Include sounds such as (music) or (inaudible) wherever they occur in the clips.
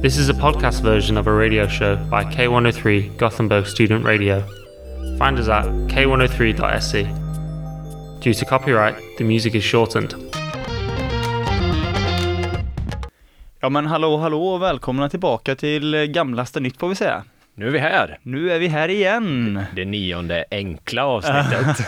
This is a podcast version of a radio show by K103 Gothenburg Student Radio. Find us at k103.se. Due to copyright, the music is shortened. Ja men hallå hallå och välkomna tillbaka till Gamlaste Nytt får vi säga. Nu är vi här. Nu är vi här igen. Det nionde enkla avsnittet.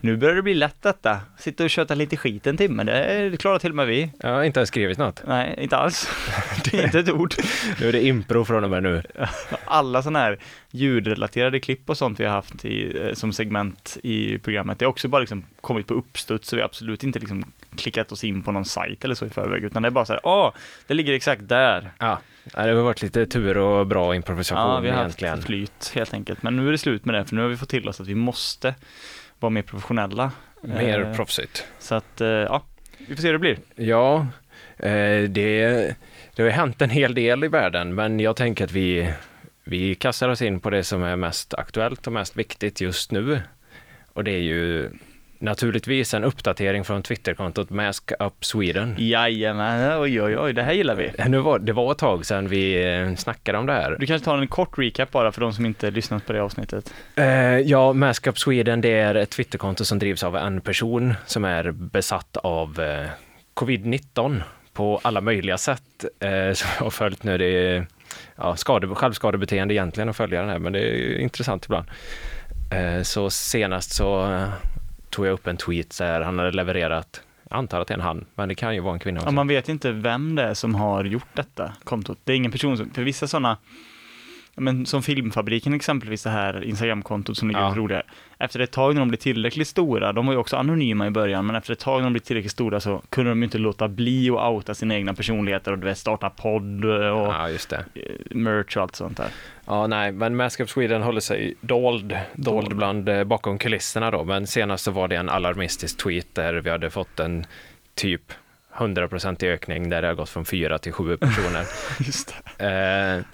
(laughs) nu börjar det bli lätt detta. Sitta och köta lite skit en timme, det klarar till och med vi. Jag har inte ens skrivit något. Nej, inte alls. (laughs) Det är inte ett ord. Nu är det impro från och med nu. (laughs) Alla sådana här ljudrelaterade klipp och sånt vi har haft i, eh, som segment i programmet, det har också bara liksom kommit på uppstuds, så vi har absolut inte liksom klickat oss in på någon sajt eller så i förväg, utan det är bara så här, åh, det ligger exakt där. Ja, det har varit lite tur och bra improvisation Ja, vi har egentligen. haft flyt helt enkelt, men nu är det slut med det, för nu har vi fått till oss att vi måste vara mer professionella. Mer Eh, proffsigt. Så att, eh, ja, vi får se hur det blir. Ja, eh, det, det har ju hänt en hel del i världen, men jag tänker att vi, vi kastar oss in på det som är mest aktuellt och mest viktigt just nu. Och det är ju naturligtvis en uppdatering från Twitterkontot Mask Up Sweden. Jajamän, oj oj oj, det här gillar vi. Nu var, det var ett tag sedan vi eh, snackade om det här. Du kanske tar en kort recap bara för de som inte lyssnat på det avsnittet. Eh, ja, Mask Up Sweden det är ett Twitterkonto som drivs av en person som är besatt av eh, covid-19 på alla möjliga sätt. Eh, som jag har följt nu. Det är ja, skade, självskadebeteende egentligen att följa den här, men det är intressant ibland. Eh, så senast så eh, tog jag upp en tweet där han hade levererat, jag antar att det är en han, men det kan ju vara en kvinna också. Ja, man vet inte vem det är som har gjort detta kontot. Det är ingen person som, för vissa sådana, men som Filmfabriken exempelvis, det här Instagramkontot som ligger Ja. ja. roliga. Efter ett tag när de blir tillräckligt stora, de var ju också anonyma i början, men efter ett tag när de blir tillräckligt stora så kunde de ju inte låta bli att outa sina egna personligheter och du vet, starta podd och Ja, eh, merch och allt sånt där. Ja, nej, men Mask Up Sweden håller sig dold, dold bland eh, bakom kulisserna då, men senast så var det en alarmistisk tweet där vi hade fått en typ 100% ökning där det har gått från fyra till sju personer. (laughs) Just det. eh,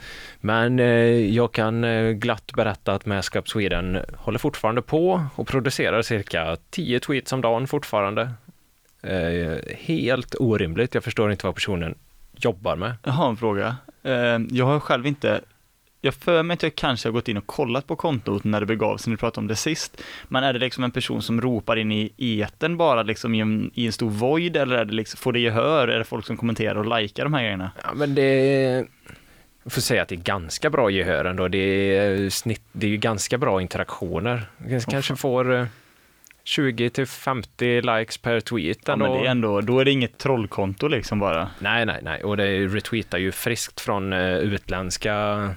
men eh, jag kan eh, glatt berätta att Mask Up Sweden håller fortfarande på och producerar cirka 10 tweets om dagen fortfarande. Eh, helt orimligt, jag förstår inte vad personen jobbar med. Jag har en fråga. Jag har själv inte, jag för mig att jag kanske har gått in och kollat på kontot när det begav sig, när du pratade om det sist. Men är det liksom en person som ropar in i eten bara liksom i en, i en stor void eller är det liksom, får det gehör? Är det folk som kommenterar och likar de här grejerna? Ja, men det... Jag får säga att det är ganska bra gehör ändå. Det är, snitt, det är ju ganska bra interaktioner. Kanske, får eh, 20 till 50 likes per tweet Ja, ändå. men det är ändå, då är det inget trollkonto liksom bara. Nej, nej, nej. Och det retweetar ju friskt från eh, utländska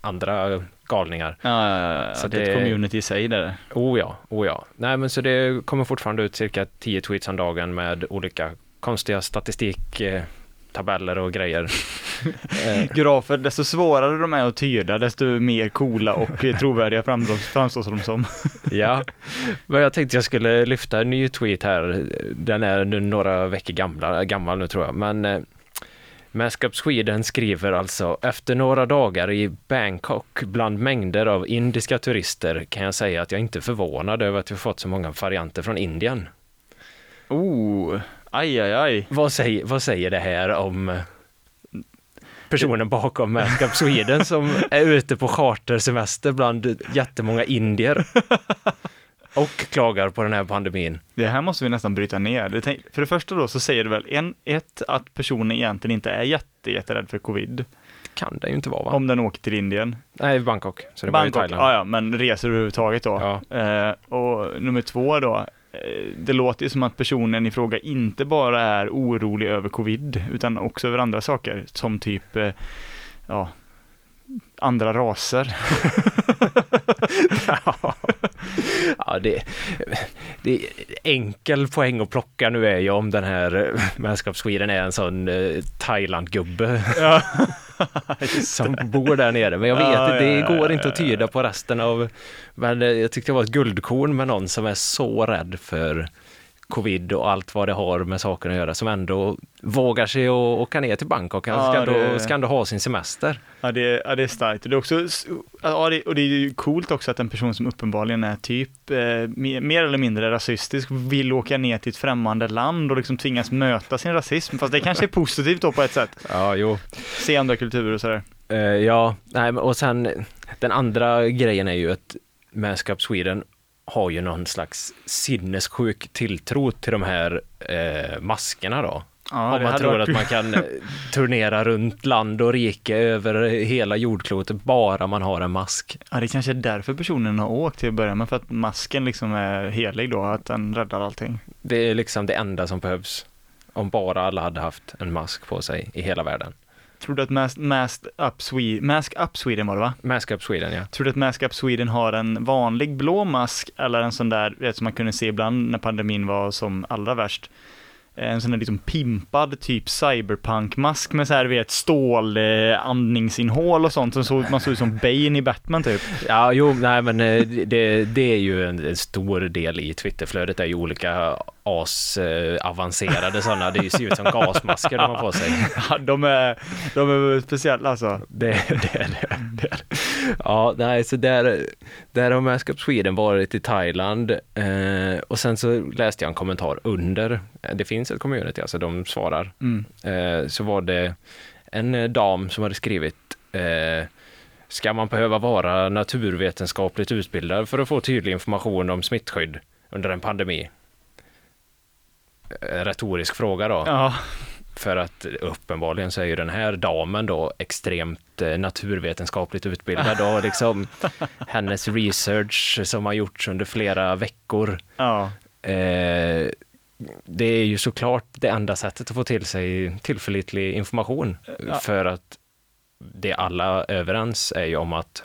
andra galningar. Ja, ja, ja, Så det är ett det- community i sig där. Oh ja, oh ja. Nej, men så det kommer fortfarande ut cirka 10 tweets om dagen med olika konstiga statistiktabeller och grejer. (laughs) Eh, Grafer, desto svårare de är att tyda, desto mer coola och (laughs) trovärdiga framstår, de som. (laughs) Ja, men jag tänkte jag skulle lyfta en ny tweet här. Den är nu några veckor gamla, gammal nu tror jag, men eh, Mask Up Sweden skriver alltså efter några dagar i Bangkok bland mängder av indiska turister kan jag säga att jag inte är förvånad över att vi fått så många varianter från Indien. Oh, aj, aj, aj. Vad säger, vad säger det här om eh, personen bakom Mask Up Sweden som är ute på chartersemester bland jättemånga indier (laughs) och klagar på den här pandemin? Det här måste vi nästan bryta ner. Det för det första då så säger det väl en, ett, att personen egentligen inte är jätte, jätterädd för covid. kan det ju inte vara va? Om den åker till Indien. Nej, Bangkok. Så det var ju Bangkok, Thailand. ja, ja, men reser överhuvudtaget då. Eh, och nummer två då, Eh, det låter ju som att personen i fråga inte bara är orolig över covid, utan också över andra saker, som typ, eh, ja, andra raser. (laughs) Ja, det, det är enkel poäng att plocka nu är ju om den här eh, Sweden är en sån eh, Thailand-gubbe Ja. (laughs) som bor där nere. Men jag vet Ja, det ja, går inte att tyda på resten av... Men eh, jag tyckte det var ett guldkorn med någon som är så rädd för covid och allt vad det har med saken att göra som ändå vågar sig att åka ner till Bangkok. Han Ja, ska, ändå, det- ska ändå ha sin semester. Ja det, ja, det är starkt. Och det är också, ja, det, och det är ju coolt också att en person som uppenbarligen är typ eh, mer, eller mindre rasistisk vill åka ner till ett främmande land och liksom tvingas möta sin rasism. Fast det kanske är positivt då på ett sätt. Ja, jo. Se andra kulturer och sådär. Eh, ja, nej, och sen den andra grejen är ju att Up Sweden har ju någon slags sinnessjuk tilltro till de här eh, maskerna då. Ja, Om man tror varit- att man kan eh, turnera runt land och rike över hela jordklotet bara man har en mask. Ja, det kanske är därför personen har åkt till att börja med, för att masken liksom är helig då, att den räddar allting. Det är liksom det enda som behövs. Om bara alla hade haft en mask på sig i hela världen. Tror du att Mask, Mask, Up, Sweden, Mask Up Sweden var det va? Mask Up Sweden, ja. Tror du att Mask Up Sweden har en vanlig blå mask eller en sån där, vet, som man kunde se ibland när pandemin var som allra värst? En sån där liksom pimpad typ cyberpunk-mask med så här, vet, stål, eh, andningsinhål och sånt som såg, man såg ut som Bane i Batman typ. Ja, jo, nej men eh, det, det är ju en, en stor del i Twitterflödet, det är ju olika as eh, avancerade sådana, det ser ut som gasmasker de har på sig. (laughs) Ja, de är, de är speciella alltså. Det, det, är det, det är det. Ja, nej, så där, där har Mask Up Sweden varit i Thailand eh, och sen så läste jag en kommentar under, eh, det finns ett community, alltså de svarar, Mm. eh, så var det en eh, dam som hade skrivit eh, Ska man behöva vara naturvetenskapligt utbildad för att få tydlig information om smittskydd under en pandemi? Eh, Retorisk fråga då. Ja, För att uppenbarligen så är ju den här damen då extremt eh, naturvetenskapligt utbildad och (laughs) liksom hennes research som har gjorts under flera veckor. ja. Eh, det är ju såklart det enda sättet att få till sig tillförlitlig information. Ja. För att det alla överens är ju om att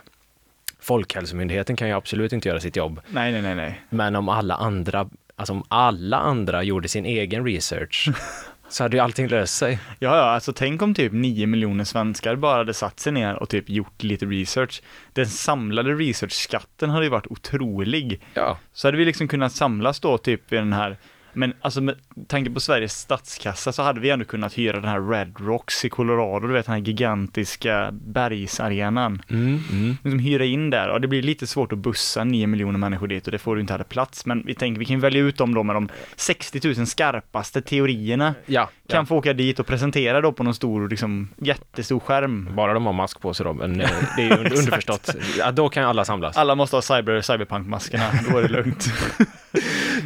Folkhälsomyndigheten kan ju absolut inte göra sitt jobb. Nej, nej, nej, nej. Men om alla andra, alltså om alla andra gjorde sin egen research (laughs) så hade ju allting löst sig. Ja, ja, alltså tänk om typ 9 miljoner svenskar bara hade satt sig ner och typ gjort lite research. Den samlade researchskatten hade ju varit otrolig. Ja, Så hade vi liksom kunnat samlas då typ i den här, men alltså med tanke på Sveriges statskassa så hade vi ändå kunnat hyra den här Red Rocks i Colorado, du vet den här gigantiska bergsarenan. mm, mm. Liksom hyra in där och det blir lite svårt att bussa 9 miljoner människor dit och det får du inte hade plats. Men vi tänker vi kan välja ut dem då med de 60 000 skarpaste teorierna. ja, Kan ja. få åka dit och presentera då på någon stor, liksom jättestor skärm. bara de har mask på sig då, men eh, det är ju (laughs) under- underförstått. Ja, då kan alla samlas. Alla måste ha cyber, cyberpunk-maskerna, då är det lugnt. (laughs)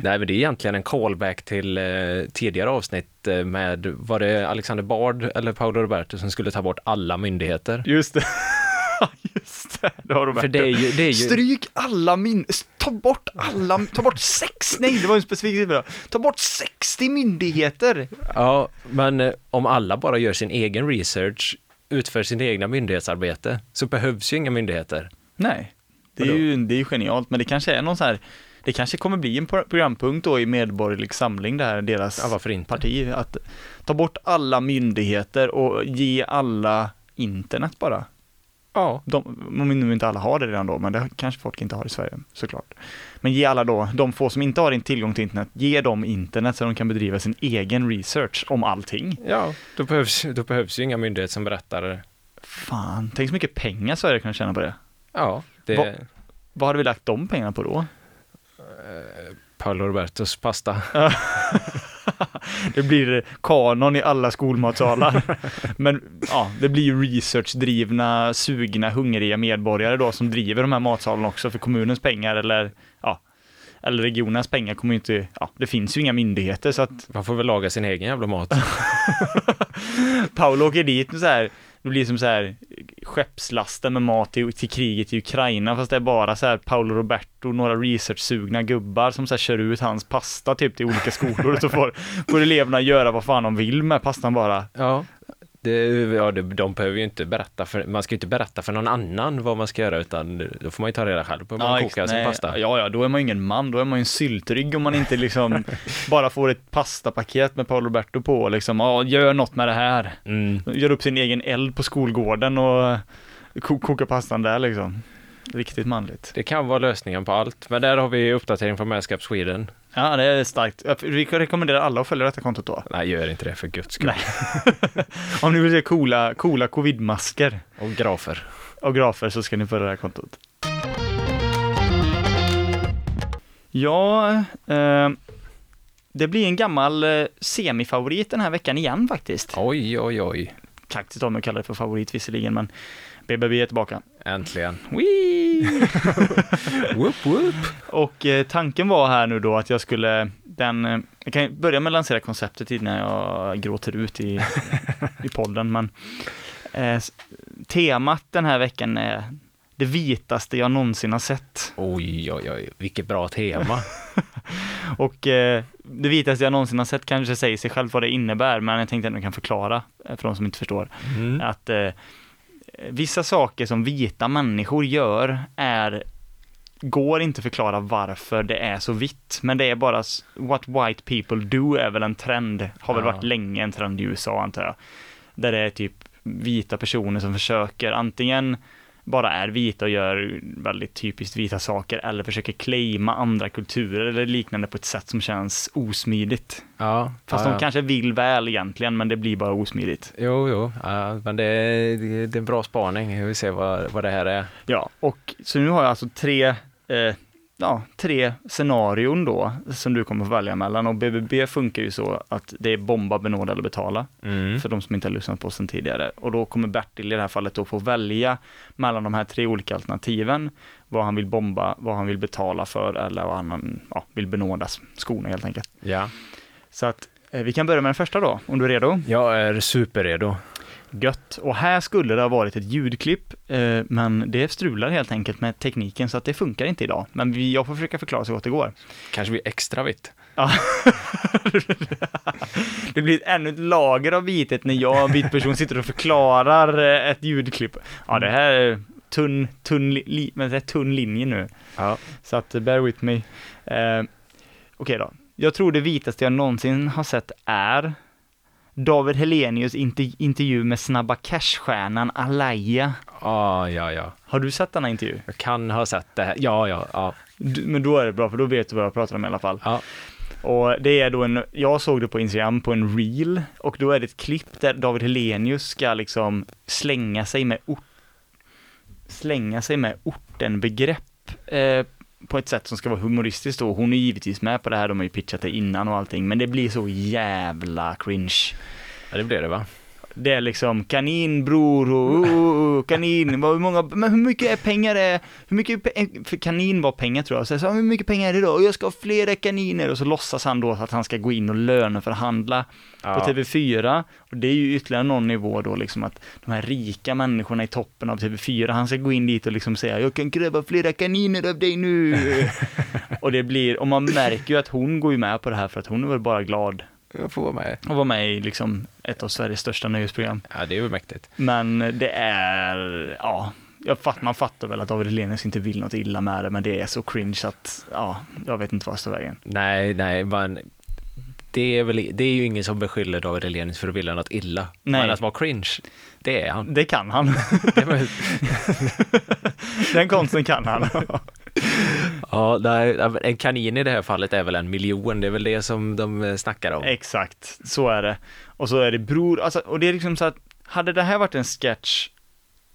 Nej, men det är egentligen en callback till eh, tidigare avsnitt eh, med, var det Alexander Bard eller Paolo Roberto som skulle ta bort alla myndigheter? Just det. (laughs) Just det, det har du För det är ju, det är ju Stryk alla min... Ta bort alla... Ta bort sex... Nej, det var en specifik siffra. Ta bort 60 myndigheter! ja, men eh, om alla bara gör sin egen research, utför sin egna myndighetsarbete, så behövs ju inga myndigheter. Nej, det är, ju, det är genialt, men det kanske är någon så här... Det kanske kommer bli en pro- programpunkt då i Medborgerlig Samling, där deras Ja, parti, att ta bort alla myndigheter och ge alla internet bara. Ja. De, om nu inte alla har det redan då, men det kanske folk inte har i Sverige, såklart. Men ge alla då, de få som inte har tillgång till internet, ge dem internet så de kan bedriva sin egen research om allting. Ja, då behövs, då behövs ju inga myndigheter som berättar. Fan, tänk så mycket pengar Sverige kan tjäna på det. Ja, det Va- Vad hade vi lagt de pengarna på då? Paolo Robertos pasta. (laughs) Det blir kanon i alla skolmatsalar. (laughs) Men ja, det blir ju researchdrivna, sugna, hungriga medborgare då som driver de här matsalarna också för kommunens pengar eller ja, eller regionens pengar kommer ju inte, ja, det finns ju inga myndigheter så att Man får väl laga sin egen jävla mat. (laughs) Paolo åker dit så här, det blir som så här skeppslasten med mat till, till kriget i Ukraina fast det är bara så här Paolo Roberto, några researchsugna gubbar som så här kör ut hans pasta typ till olika skolor och så får, får eleverna göra vad fan de vill med pastan bara. Ja, det, ja det, de behöver ju inte berätta för, man ska ju inte berätta för någon annan vad man ska göra utan då får man ju ta reda själv på hur man kokar sin pasta. Ja, ja, då är man ju ingen man, då är man ju en syltrygg om man inte liksom (laughs) bara får ett pastapaket med Paolo Roberto på liksom, ja, gör något med det här. Mm. Gör upp sin egen eld på skolgården och ko- kokar pastan där liksom. Riktigt manligt. Det kan vara lösningen på allt, men där har vi uppdatering från Up Sweden. Ja, det är starkt. Jag- Vi kan rekommendera alla att följa detta kontot då. Nej, gör inte det för guds skull. (laughs) Om ni vill se coola, coola covid-masker Och grafer. och grafer så ska ni följa det här kontot. Ja, eh, det blir en gammal eh, semifavorit den här veckan igen faktiskt. Oj, oj, oj. Kaxigt av mig att kalla det för favorit visserligen, men BBB är tillbaka. Äntligen. (laughs) Whoop, whoop. Och eh, tanken var här nu då att jag skulle, den, eh, jag kan börja med att lansera konceptet innan jag gråter ut i, i podden, men eh, temat den här veckan är det vitaste jag någonsin har sett. Oj, oj, oj. Vilket bra tema. (laughs) Och eh, det vitaste jag någonsin har sett kanske säger sig själv vad det innebär, men jag tänkte ändå kan förklara eh, för de som inte förstår. Mm. Att eh, vissa saker som vita människor gör är går inte förklara varför det är så vitt, men det är bara what white people do är väl en trend, har väl varit länge en trend i USA antar jag. Där det är typ vita personer som försöker antingen bara är vita och gör väldigt typiskt vita saker eller försöker claima andra kulturer eller liknande på ett sätt som känns osmidigt. Ja, Fast ja, de kanske vill väl egentligen, men det blir bara osmidigt. Jo, jo, ja, men det är, det är en bra spaning. Jag vill se vad, vad det här är. Ja, och så nu har jag alltså tre, eh, ja, tre scenarion då som du kommer få välja mellan och BBB funkar ju så att det är bomba, benåda eller betala Mm. för de som inte har lyssnat på oss sedan tidigare. Och då kommer Bertil i det här fallet då få välja mellan de här tre olika alternativen vad han vill bomba, vad han vill betala för eller vad han ja, vill benåda skorna helt enkelt. Ja, Så att eh, vi kan börja med den första då, om du är redo. jag är superredo. Gött. Och här skulle det ha varit ett ljudklipp, eh, men det strular helt enkelt med tekniken så att det funkar inte idag. Men vi, jag får försöka förklara så gott det går. Kanske blir extra vitt. Ja. (laughs) det blir ännu ett lager av vitet när jag, en vit person, sitter och förklarar eh, ett ljudklipp. Ja, det här är tunn, tunn, li, men det är tunn linje nu. Ja. Så att eh, bear with me. Eh, Okej då. Jag tror det vitaste jag någonsin har sett är David Helenius inter, intervju med Snabba Cash-stjärnan Alaya. Ah, ja, ja. Har du sett denna intervju? Jag kan ha sett det här. Ja, ja, ja. Du, men då är det bra, för då vet du vad jag pratar om i alla fall. ja. Och det är då en, jag såg det på Instagram på en reel, och då är det ett klipp där David Helenius ska liksom slänga sig med ort, slänga sig med ortenbegrepp eh, på ett sätt som ska vara humoristiskt då. Hon är givetvis med på det här, de har ju pitchat det innan och allting, men det blir så jävla cringe. ja det blir det va? Det är liksom kanin bror och oh, oh, oh, kanin, hur många, men hur mycket är pengar är, hur mycket, pe- för kanin var pengar tror jag, så jag sa hur mycket pengar är det då? Och jag ska ha flera kaniner och så låtsas han då att han ska gå in och löneförhandla på Ja. TV4 och det är ju ytterligare någon nivå då liksom att de här rika människorna i toppen av TV4, han ska gå in dit och liksom säga jag kan kräva flera kaniner av dig nu. (laughs) och det blir, och man märker ju att hon går ju med på det här för att hon är väl bara glad Jag får vara med. att vara med i liksom ett av Sveriges största nöjesprogram. Ja, det är ju mäktigt. Men det är, ja, jag fatt, man fattar väl att David Hellenius inte vill något illa med det, men det är så cringe att, ja, jag vet inte vad jag vägen. Nej, nej, men det är, väl, det är ju ingen som beskyller David Hellenius för att vilja något illa. Nej. Men att vara cringe, det är han. Det kan han. (laughs) Den konsten kan han. (laughs) (laughs) ja, nej, en kanin i det här fallet är väl en miljon, det är väl det som de eh, snackar om. Exakt, så är det. Och så är det bror, alltså, och det är liksom så att, hade det här varit en sketch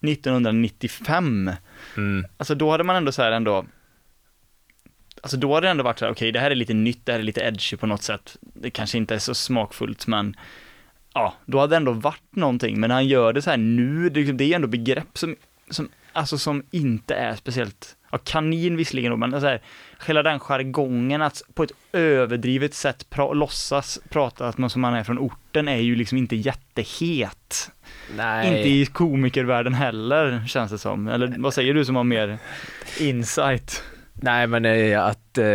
1995, Mm. alltså då hade man ändå så här ändå, alltså då hade det ändå varit så här, okej, det här är lite nytt, det här är lite edgy på något sätt. Det kanske inte är så smakfullt, men ja, då hade det ändå varit någonting. Men när han gör det så här nu, det, det är ändå begrepp som, som, alltså som inte är speciellt, ja, kanin visserligen då, men så här, hela den jargongen att på ett överdrivet sätt pra, låtsas prata att man som man är från orten är ju liksom inte jättehet. Nej. Inte i komikervärlden heller, känns det som. Eller vad säger du som har mer insight? Nej, men eh, att eh,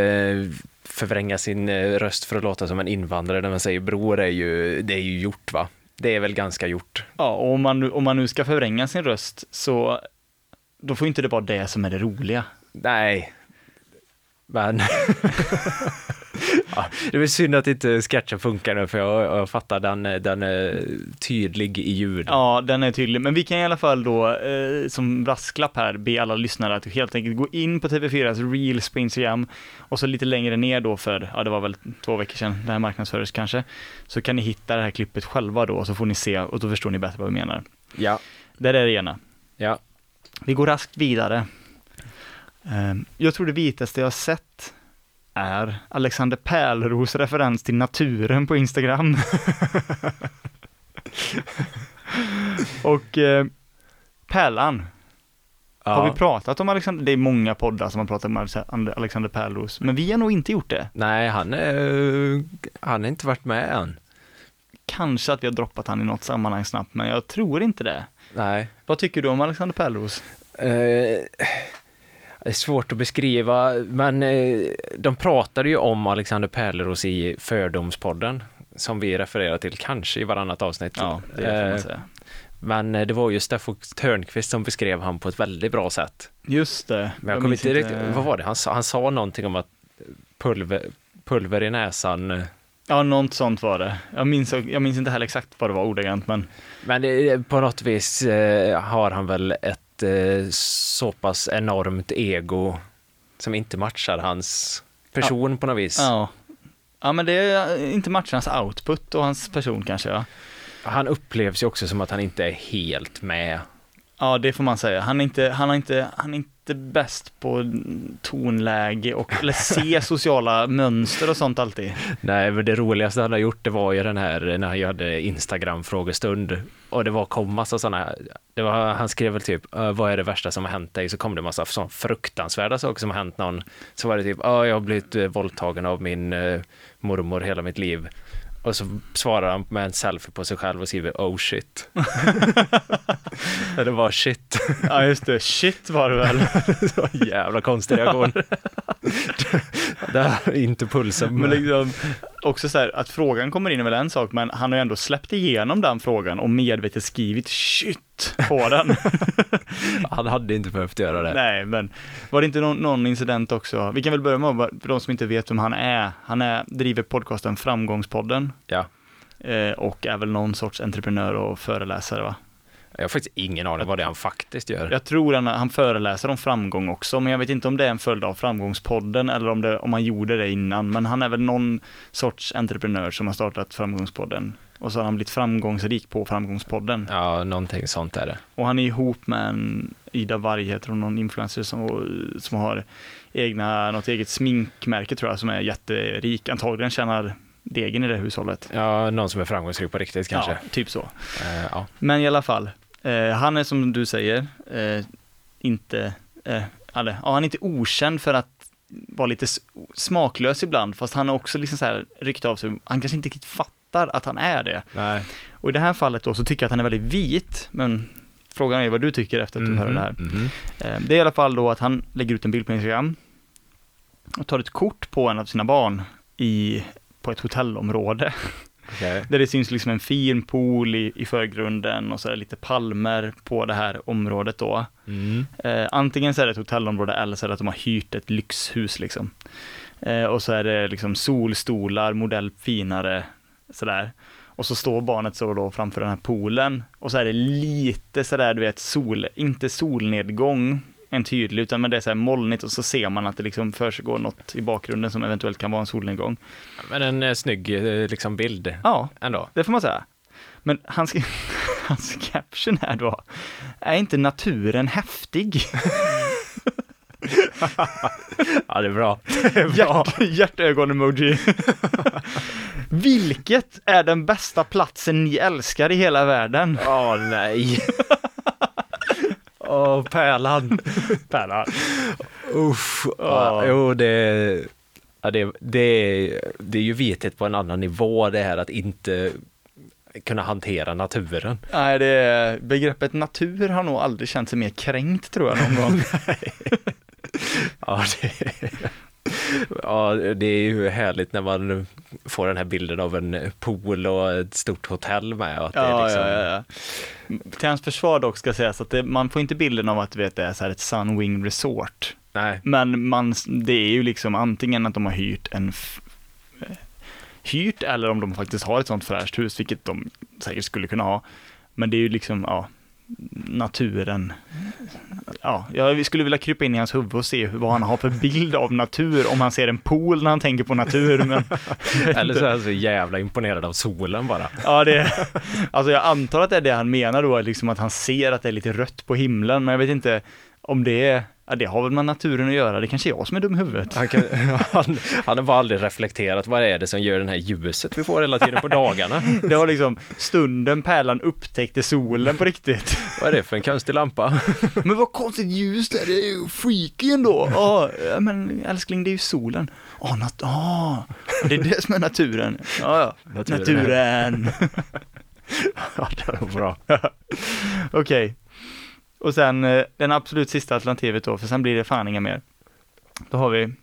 förvränga sin eh, röst för att låta som en invandrare när man säger bror är ju, det är ju gjort va? Det är väl ganska gjort. Ja, och om man, om man nu ska förvränga sin röst så då får inte det vara det som är det roliga. Nej. Men Ja, det är synd att inte sketchen funkar nu, för jag, jag fattar, den, den är tydlig i ljud. Ja, den är tydlig, men vi kan i alla fall då eh, som brasklapp här be alla lyssnare att helt enkelt gå in på TV4s Reels på Instagram och så lite längre ner då för, ja det var väl två veckor sedan det här marknadsfördes kanske, så kan ni hitta det här klippet själva då och så får ni se och då förstår ni bättre vad vi menar. Ja, Där är det ena. ja. Vi går raskt vidare. Eh, Jag tror det vitaste jag har sett är Alexander Pärleros referens till naturen på Instagram. (laughs) och eh, Pärlan, har vi pratat om Alexander? Det är många poddar som har pratat om Alexander- Alexander Pärleros, men vi har nog inte gjort det. Nej, han, är, han har inte varit med än. Kanske att vi har droppat han i något sammanhang snabbt, men jag tror inte det. Nej. Vad tycker du om Alexander Pärleros? Eh, det är svårt att beskriva, men eh, de pratade ju om Alexander Pärleros i Fördomspodden, som vi refererar till kanske i varannat avsnitt. Ja, det får man Eh, säga. Men eh, det var ju Steffo Törnqvist som beskrev han på ett väldigt bra sätt. Just det. Men jag, kommer minns inte riktigt, vad var det? Han sa, han sa någonting om att pulver, pulver i näsan. Ja, något sånt var det. Jag minns, jag minns inte heller exakt vad det var ordagrant, men Men det, på något vis eh, har han väl ett eh, så pass enormt ego som inte matchar hans person på något vis. ja. Ja, men det är inte matcha hans output och hans person kanske, ja. Han upplevs ju också som att han inte är helt med. Ja, det får man säga. Han är inte, han har inte, han är inte bäst på tonläge och, eller se (laughs) sociala mönster och sånt alltid. Nej, men det roligaste han har gjort det var ju den här när han hade Instagram-frågestund och det var kom massa sådana, det var, han skrev väl typ "Äh, vad är det värsta som har hänt dig? Så kom det massa sådana fruktansvärda saker som har hänt någon. Så var det typ, "Ja, jag har blivit eh, våldtagen av min eh, mormor hela mitt liv. Och så svarar han med en selfie på sig själv och skriver oh shit. (laughs) (laughs) det var shit. Ja, just det. Shit var det väl. (laughs) det var jävla konstig reaktion. det här är inte pulsen. Men liksom, också så här, att frågan kommer in är väl en sak, men han har ju ändå släppt igenom den frågan och medvetet skrivit shit på den. (laughs) Han hade inte behövt göra det. Nej, men var det inte någon, någon incident också? Vi kan väl börja med, för de som inte vet vem han är. Han är, driver podcasten Framgångspodden Ja. eh, och är väl någon sorts entreprenör och föreläsare va? Jag har faktiskt ingen aning vad det är han faktiskt gör. Jag tror han, han föreläser om framgång också, men jag vet inte om det är en följd av Framgångspodden eller om, det, om han gjorde det innan. Men han är väl någon sorts entreprenör som har startat Framgångspodden. Och så har han blivit framgångsrik på Framgångspodden. Ja, någonting sånt är det. Och han är ihop med en Ida Warg, heter hon, någon influencer som, som har egna, något eget sminkmärke tror jag, som är jätterik. Antagligen tjänar degen i det hushållet. Ja, någon som är framgångsrik på riktigt kanske. Ja, typ så. Eh, ja. Men i alla fall, eh, han är som du säger, eh, inte, eh, eller, ja, han är inte okänd för att vara lite smaklös ibland, fast han har också liksom så här ryckt av sig, han kanske inte riktigt fattar att han är det. Nej. Och i det här fallet då så tycker jag att han är väldigt vit, men frågan är vad du tycker efter att du hörde det här. Mhm. Eh, Det är i alla fall då att han lägger ut en bild på Instagram och tar ett kort på en av sina barn i, på ett hotellområde. (laughs) Okej. Där det syns liksom en fin pool i, i förgrunden och så är det lite palmer på det här området då. Mm. Eh, antingen så är det ett hotellområde eller så är det att de har hyrt ett lyxhus liksom. Eh, och så är det liksom solstolar, modell finare, sådär. Och så står barnet så då framför den här poolen och så är det lite sådär, du vet, sol, inte solnedgång, en tydlig, utan men det är så här molnigt och så ser man att det liksom försiggår något i bakgrunden som eventuellt kan vara en solnedgång. Men en eh, snygg eh, liksom bild Ja, ändå. det får man säga. Men hans, (laughs) hans caption är då, är inte naturen häftig? (laughs) Ja, det är bra. Hjärt, hjärtögon-emoji. (laughs) Vilket är den bästa platsen ni älskar i hela världen? Åh nej. Åh, pärlan. (laughs) Pärla. Uff. Ja. Jo, det, ja, det, det, det är ju vetet på en annan nivå det här att inte kunna hantera naturen. Nej, det begreppet natur har nog aldrig känt sig mer kränkt tror jag någon gång. (laughs) Ja, det, (laughs) ja, det är ju härligt när man får den här bilden av en pool och ett stort hotell med. Och att det är Ja, liksom, ja, ja. Till hans försvar dock ska sägas att det, man får inte bilden av att vet, det är så här ett Sunwing Resort. Nej, Men man, det är ju liksom antingen att de har hyrt en hyrt eller om de faktiskt har ett sånt fräscht hus, vilket de säkert skulle kunna ha. Men det är ju liksom, ja, naturen. Ja, jag skulle vilja krypa in i hans huvud och se vad han har för bild av natur, om han ser en pool när han tänker på natur. Men, (laughs) Eller så är han så jävla imponerad av solen bara. ja, det, alltså jag antar att det är det han menar då, liksom att han ser att det är lite rött på himlen, men jag vet inte om det är, ja, det har väl med naturen att göra, det kanske är jag som är dum i huvudet. Han, kan, (laughs) han, han har bara aldrig reflekterat, vad är det som gör den här ljuset vi får hela tiden på dagarna? (laughs) Det var liksom stunden pärlan upptäckte solen på riktigt. Vad är det för en konstig lampa? (laughs) Men vad konstigt ljus det är, det är ju freaky ändå. Ja, men älskling, det är ju solen. Ja, nat- ah, det är det som är naturen. Ja, ja. Naturen. Naturen. Ja, det var bra. Okej. Och sen eh, den absolut sista alternativet då, för sen blir det fan inga mer. Då har vi,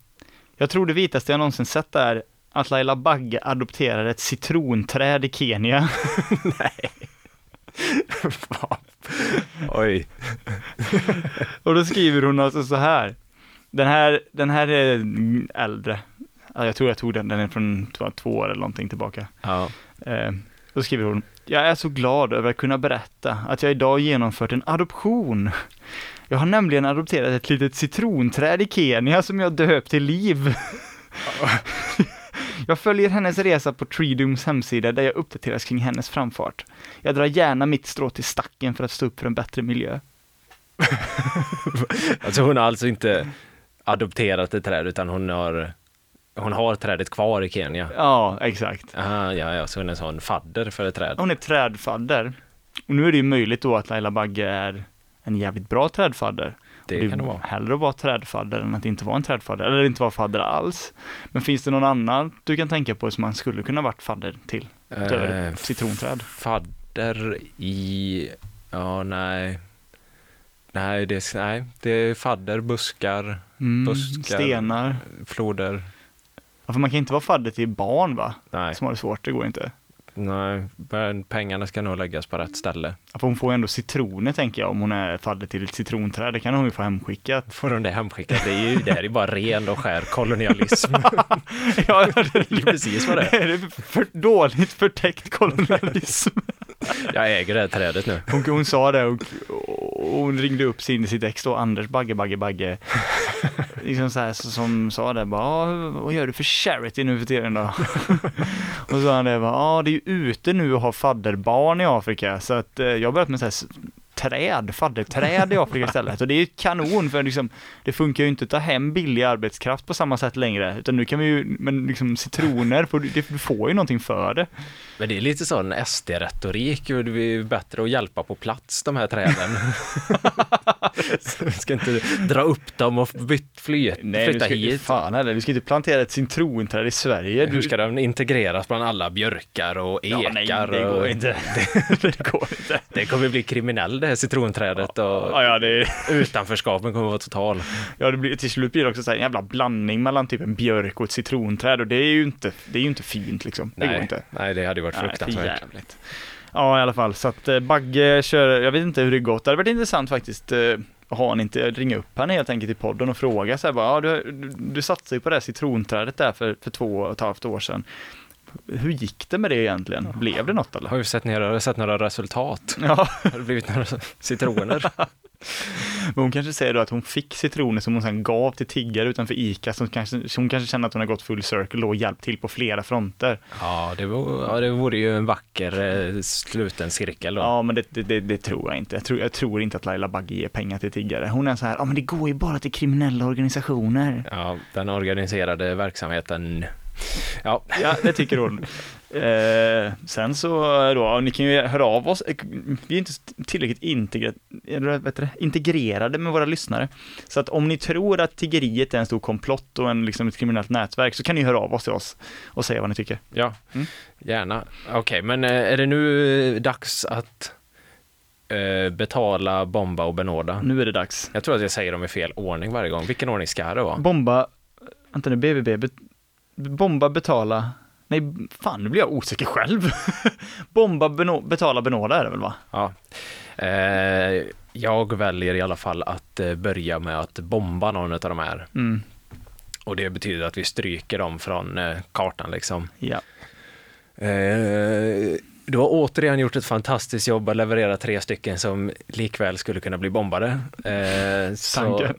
jag tror det vitaste jag någonsin sett är att Laila Bagge adopterar ett citronträd i Kenya. (laughs) Oj. Och då skriver hon alltså så här. Den här, den här är äldre. Ja, jag tror jag tog den, den är från två, två år eller någonting tillbaka. Ja. Eh, då skriver hon, jag är så glad över att kunna berätta att jag idag genomfört en adoption. Jag har nämligen adopterat ett litet citronträd i Kenya som jag döpt till Liv. (laughs) Jag följer hennes resa på Treedooms hemsida där jag uppdateras kring hennes framfart. Jag drar gärna mitt strå till stacken för att stå upp för en bättre miljö. (laughs) Alltså hon har alltså inte adopterat ett träd utan hon har, hon har trädet kvar i Kenya. Ja, exakt. Aha, ja, ja, så hon är en sån fadder för ett träd. Hon är trädfadder. Och nu är det ju möjligt då att Laila Bagge är en jävligt bra trädfadder. Det Och kan det vara. Hellre att vara trädfadder än att inte vara en trädfadder, eller inte vara fadder alls. Men finns det någon annan du kan tänka på som man skulle kunna varit fadder till? Utöver Eh, citronträd. Fadder i, ja nej. Nej, det är, nej, det är fadder, buskar, Mm, buskar. stenar. floder. Ja, för man kan inte vara fadder till barn va? Nej, Som har det svårt, det går inte. nej, men pengarna ska nog läggas på rätt ställe. Ja, för hon får ju ändå citroner tänker jag om hon är fadder till ett citronträd. Det kan hon ju få hemskickat. Får de det hemskickat? Det, är ju, det här är bara ren och skär kolonialism. (laughs) ja, det är (laughs) precis vad det är. (laughs) är det för dåligt förtäckt kolonialism. Jag äger det här trädet nu. Hon, hon sa det och, och hon ringde upp sin, sitt ex då, Anders Bagge Bagge Bagge. (laughs) liksom så här, så, som sa det bara, "Ja, vad gör du för charity nu för tiden då? (laughs) och så han det bara, ja det är ju ute nu att ha fadderbarn i Afrika så att eh, jag har börjat med så här träd, fadderträd i Afrika istället. Och det är ju kanon för liksom, det funkar ju inte att ta hem billig arbetskraft på samma sätt längre. Utan nu kan vi ju, men liksom citroner, det, du får ju någonting för det. Men det är lite sån SD-retorik. Det är bättre att hjälpa på plats de här träden. Vi (laughs) ska inte dra upp dem och byt, fly, Nej, flytta ska, hit. Fan heller, vi ska inte plantera ett citronträd i Sverige. Hur ska de integreras bland alla björkar och ekar? Ja, nej, det och... går inte. (laughs) (laughs) det går inte. Det kommer bli kriminell det här citronträdet och Ja, ja, det, utanförskapen kommer vara total. ja, det blir, till slut blir det också så en jävla blandning mellan typ en björk och ett citronträd och det är ju inte, det är ju inte fint liksom. Det går Nej, inte. nej, det hade ju varit Nej, fruktansvärt. jävligt. Ja, i alla fall. Så att eh, Bagge kör, jag vet inte hur det gått. Det hade varit intressant faktiskt eh, att ha han inte ringa upp han helt enkelt i podden och fråga så här bara, ja, du, du, du satsade ju på det här citronträdet där för, för två och ett halvt år sedan. Hur gick det med det egentligen? Blev det något eller? Har vi sett, ner, sett några resultat? (laughs) Ja, Har det blivit några citroner? (laughs) men hon kanske säger då att hon fick citroner som hon sen gav till tiggare utanför ICA, som kanske, hon kanske känner att hon har gått full circle och hjälpt till på flera fronter. Ja, det vore, ja, det vore ju en vacker eh, sluten cirkel då. Ja, men det, det, det, det tror jag inte. Jag tror, jag tror inte att Laila Bagge ger pengar till tiggare. Hon är så här, ja men det går ju bara till kriminella organisationer. Ja, den organiserade verksamheten. Ja, Ja, det tycker hon. Eh, sen så då, ni kan ju höra av oss. Vi är inte tillräckligt integre, integrerade med våra lyssnare. Så att om ni tror att tiggeriet är en stor komplott och en, liksom ett kriminellt nätverk så kan ni höra av oss till oss och säga vad ni tycker. ja Mm. gärna. Okej, men eh, är det nu eh, dags att eh, betala, bomba och benåda? Nu är det dags. Jag tror att jag säger dem i fel ordning varje gång. Vilken ordning ska det vara? Bomba, vänta nu, BBB, bomba, betala, nej fan nu blir jag osäker själv. (laughs) bomba, beno, betala, benåda är det väl va? Ja. Eh, jag väljer i alla fall att eh, börja med att bomba någon av de här. Mm. Och det betyder att vi stryker dem från eh, kartan liksom. Ja. Eh, du har återigen gjort ett fantastiskt jobb att leverera tre stycken som likväl skulle kunna bli bombade. Eh, Tanken.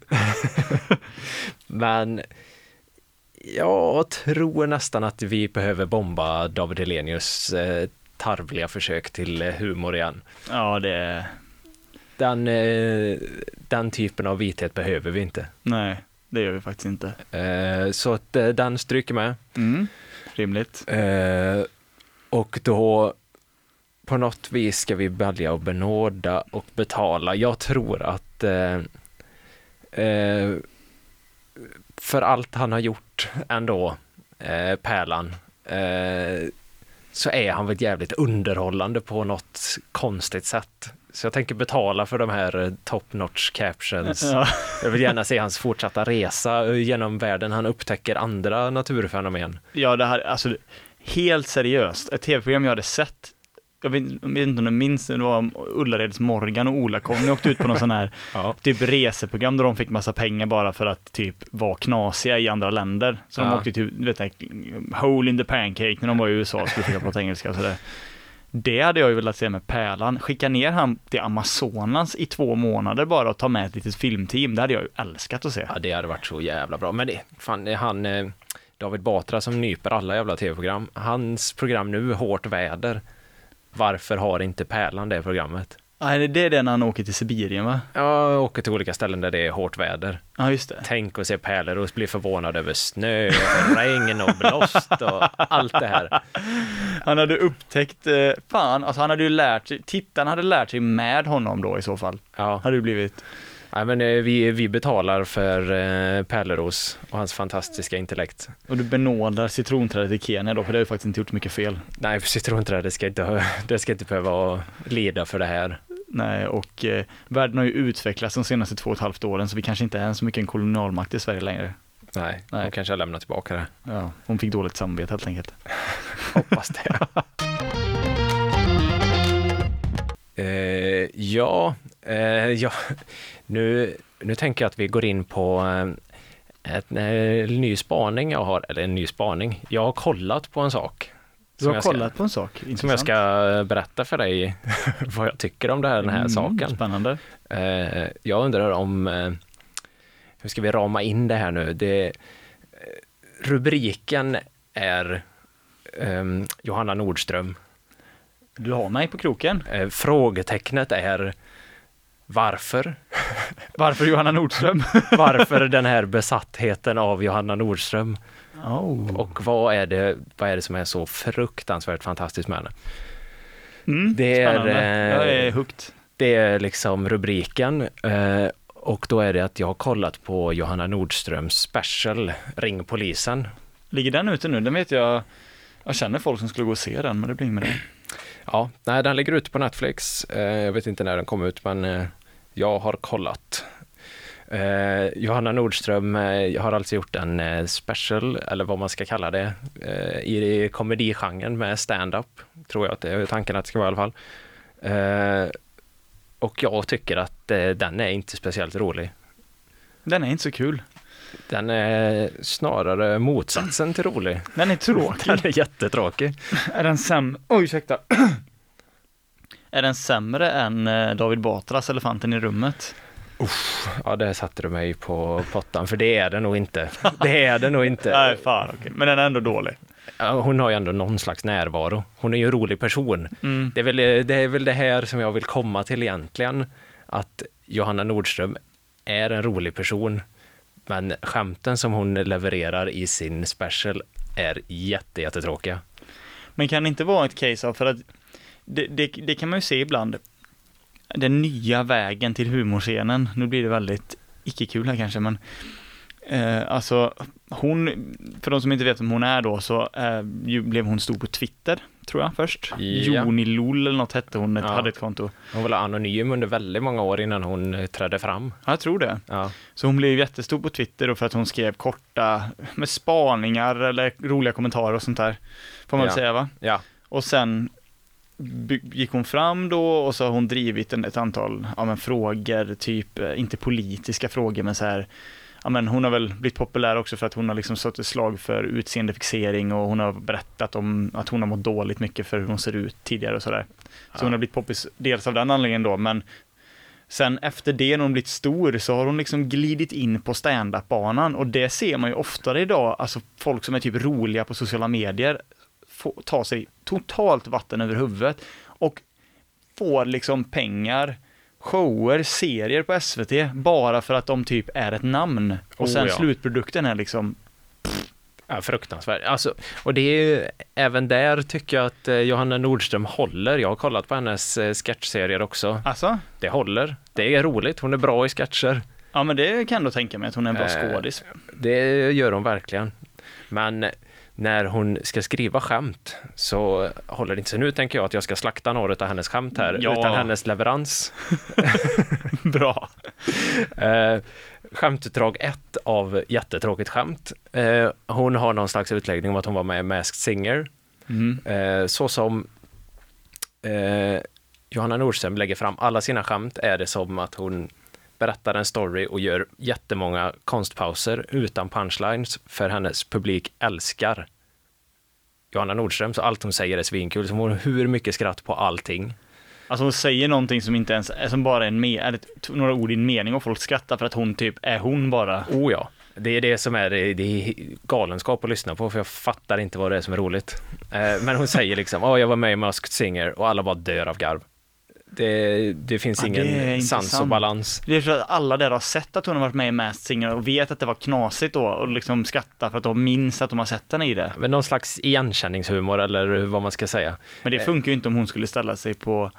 (laughs) Men jag tror nästan att vi behöver bomba David Hellenius eh, tarvliga försök till eh, humor igen. Ja, det. Den, eh, den typen av vithet behöver vi inte. Nej, det gör vi faktiskt inte. Eh, så att eh, den stryker med. Mm. Rimligt. Eh, och då på något vis ska vi välja och benåda och betala. Jag tror att för allt han har gjort ändå, eh, Pärlan, eh, så är han väl jävligt underhållande på något konstigt sätt. Så jag tänker betala för de här eh, top notch captions. Ja. Jag vill gärna se hans fortsatta resa eh, genom världen. Han upptäcker andra naturfenomen. Ja, det här, alltså helt seriöst, ett tv-program jag hade sett, jag vet, jag vet inte om du minns, det var Ullareds Morgan och Ola-Conny åkte ut på någon sån här (laughs) Ja. typ reseprogram där de fick massa pengar bara för att typ vara knasiga i andra länder. Så de Ja. åkte till, du vet, hole in the pancake när de var i USA och skulle försöka prata engelska och sådär. Det hade jag ju velat se med Pärlan. Skicka ner han till Amazonas i två månader bara och ta med ett litet filmteam. Det hade jag ju älskat att se. Ja, det hade varit så jävla bra. Men det, fan, det han, eh, David Batra som nyper alla jävla tv-program. Hans program nu, Hårt väder. Varför har inte Pärlan det programmet? Nej, det är det när han åker till Sibirien va? Ja, åker till olika ställen där det är hårt väder. Ja, just det. Tänk att se Pärleros bli förvånad över snö, och regn och blåst och allt det här. Han hade upptäckt, eh, fan, alltså han hade ju lärt sig, tittarna hade lärt sig med honom då i så fall. Ja, Hade det blivit. Nej, men eh, vi, vi betalar för eh, Pärleros och hans fantastiska intellekt. Och du benådar citronträdet i Kenya då, för det har ju faktiskt inte gjort mycket fel. Nej, citronträdet ska inte, (laughs) det ska inte behöva lida för det här. Nej, och eh, världen har ju utvecklats de senaste två och ett halvt åren, så vi kanske inte är så mycket en kolonialmakt i Sverige längre. Nej, Nej. de kanske har lämnat tillbaka det. Ja, hon fick dåligt samvete helt enkelt. (laughs) Hoppas det. (laughs) eh, ja, eh, ja, nu, nu tänker jag att vi går in på eh, ett, en ny spaning jag har, eller en ny spaning. Jag har kollat på en sak. Du har jag ska- kollat på en sak, intressant. Som jag ska berätta för dig (laughs) vad jag tycker om det här, den här Mm, saken. Spännande. Eh, jag undrar om, eh, hur ska vi rama in det här nu? Det, eh, rubriken är Johanna Nordström. Du har mig på kroken. Eh, frågetecknet är varför? (laughs) Varför Johanna Nordström? (laughs) Varför den här besattheten av Johanna Nordström? oh. Och vad är det, vad är det som är så fruktansvärt fantastiskt med henne? mm, det är, spännande. eh, Jag är hooked. Det är liksom rubriken. Eh, och då är det att jag har kollat på Johanna Nordströms special, Ring polisen. Ligger den ute nu? Den vet jag, jag känner folk som skulle gå och se den, men det blir inget med det. Ja, nej, den ligger ute på Netflix. Eh, jag vet inte när den kom ut, men eh, jag har kollat. Eh, Johanna Nordström har alltså gjort en special, eller vad man ska kalla det, i komedigenren med stand-up. Tror jag att det är tanken att det ska vara i alla fall. Och jag tycker att den är inte speciellt rolig. Den är inte så kul. Den är snarare motsatsen till rolig. Den är tråkig. Den är jättetråkig. är den sämre? Oj, ursäkta. (clears throat) är den sämre än eh, David Batras Elefanten i rummet? Ja, där satte du mig på pottan, för det är det nog inte. Det är det nog inte. (laughs) Nej, fan okej. Men den är ändå dålig. Ja, Hon har ju ändå någon slags närvaro. Hon är ju en rolig person. Mm. Det är, väl, det är väl det här som jag vill komma till egentligen. Att Johanna Nordström är en rolig person. Men skämten som hon levererar i sin special är jätte, jättetråkiga. Men kan det inte vara ett case av, för att det, det, det kan man ju se ibland, den nya vägen till humorscenen, nu blir det väldigt icke-kul här kanske, men eh, alltså hon, för de som inte vet vem hon är då, så eh, blev hon stor på Twitter, tror jag först. Ja. Joni Lol eller något hette hon, ett, Ja. hade ett konto. Hon var anonym under väldigt många år innan hon eh, trädde fram. Ja, jag tror det. Ja, Så hon blev jättestor på Twitter då för att hon skrev korta, med spaningar eller roliga kommentarer och sånt där. Får man väl Ja. säga va? ja. Och sen gick hon fram då och så har hon drivit en, ett antal ja, men frågor, typ, eh, inte politiska frågor men så här, ja men hon har väl blivit populär också för att hon har liksom stått ett slag för utseendefixering och hon har berättat om att hon har mått dåligt mycket för hur hon ser ut tidigare och sådär. Så hon har blivit poppis dels av den anledningen då, men sen efter det när hon blivit stor så har hon liksom glidit in på stand-up-banan och det ser man ju oftare idag, alltså folk som är typ roliga på sociala medier få, ta sig totalt vatten över huvudet och får liksom pengar, shower, serier på SVT bara för att de typ är ett namn. Och Oh, sen ja. slutprodukten är liksom, Ja, fruktansvärt. Alltså, och det är ju, även där tycker jag att eh, Johanna Nordström håller. Jag har kollat på hennes eh, sketchserier också. alltså, Det håller. Det är roligt. Hon är bra i sketcher. ja men det kan jag ändå tänka mig att hon är en bra Eh, skådis. Det gör hon verkligen. Men när hon ska skriva skämt så håller det inte. Så nu tänker jag att jag ska slakta några av hennes skämt här, Ja. utan hennes leverans. (laughs) bra. (laughs) Eh, skämtutdrag ett av jättetråkigt skämt. Eh, hon har någon slags utläggning om att hon var med i Masked Singer. Mm. Eh, så som eh, Johanna Nordström lägger fram alla sina skämt är det som att hon berättar en story och gör jättemånga konstpauser utan punchlines för hennes publik älskar Johanna Nordström, så allt hon säger är svinkul. Så hon har hur mycket skratt på allting. Alltså hon säger någonting som inte ens, som bara är en me- eller några ord i en mening och folk skrattar för att hon typ är hon bara. Oh ja, det är det som är, det är galenskap att lyssna på, för jag fattar inte vad det är som är roligt. Eh, men hon säger liksom, ja, jag var med i Masked Singer och alla bara dör av garv. Det, det finns Ja, det ingen sans och balans. Det är för att alla där har sett att hon har varit med i Masked Singer och vet att det var knasigt då och liksom skrattar för att de minns att de har sett henne i det. Men någon slags igenkänningshumor eller vad man ska säga. Men det funkar ju inte om hon skulle ställa sig på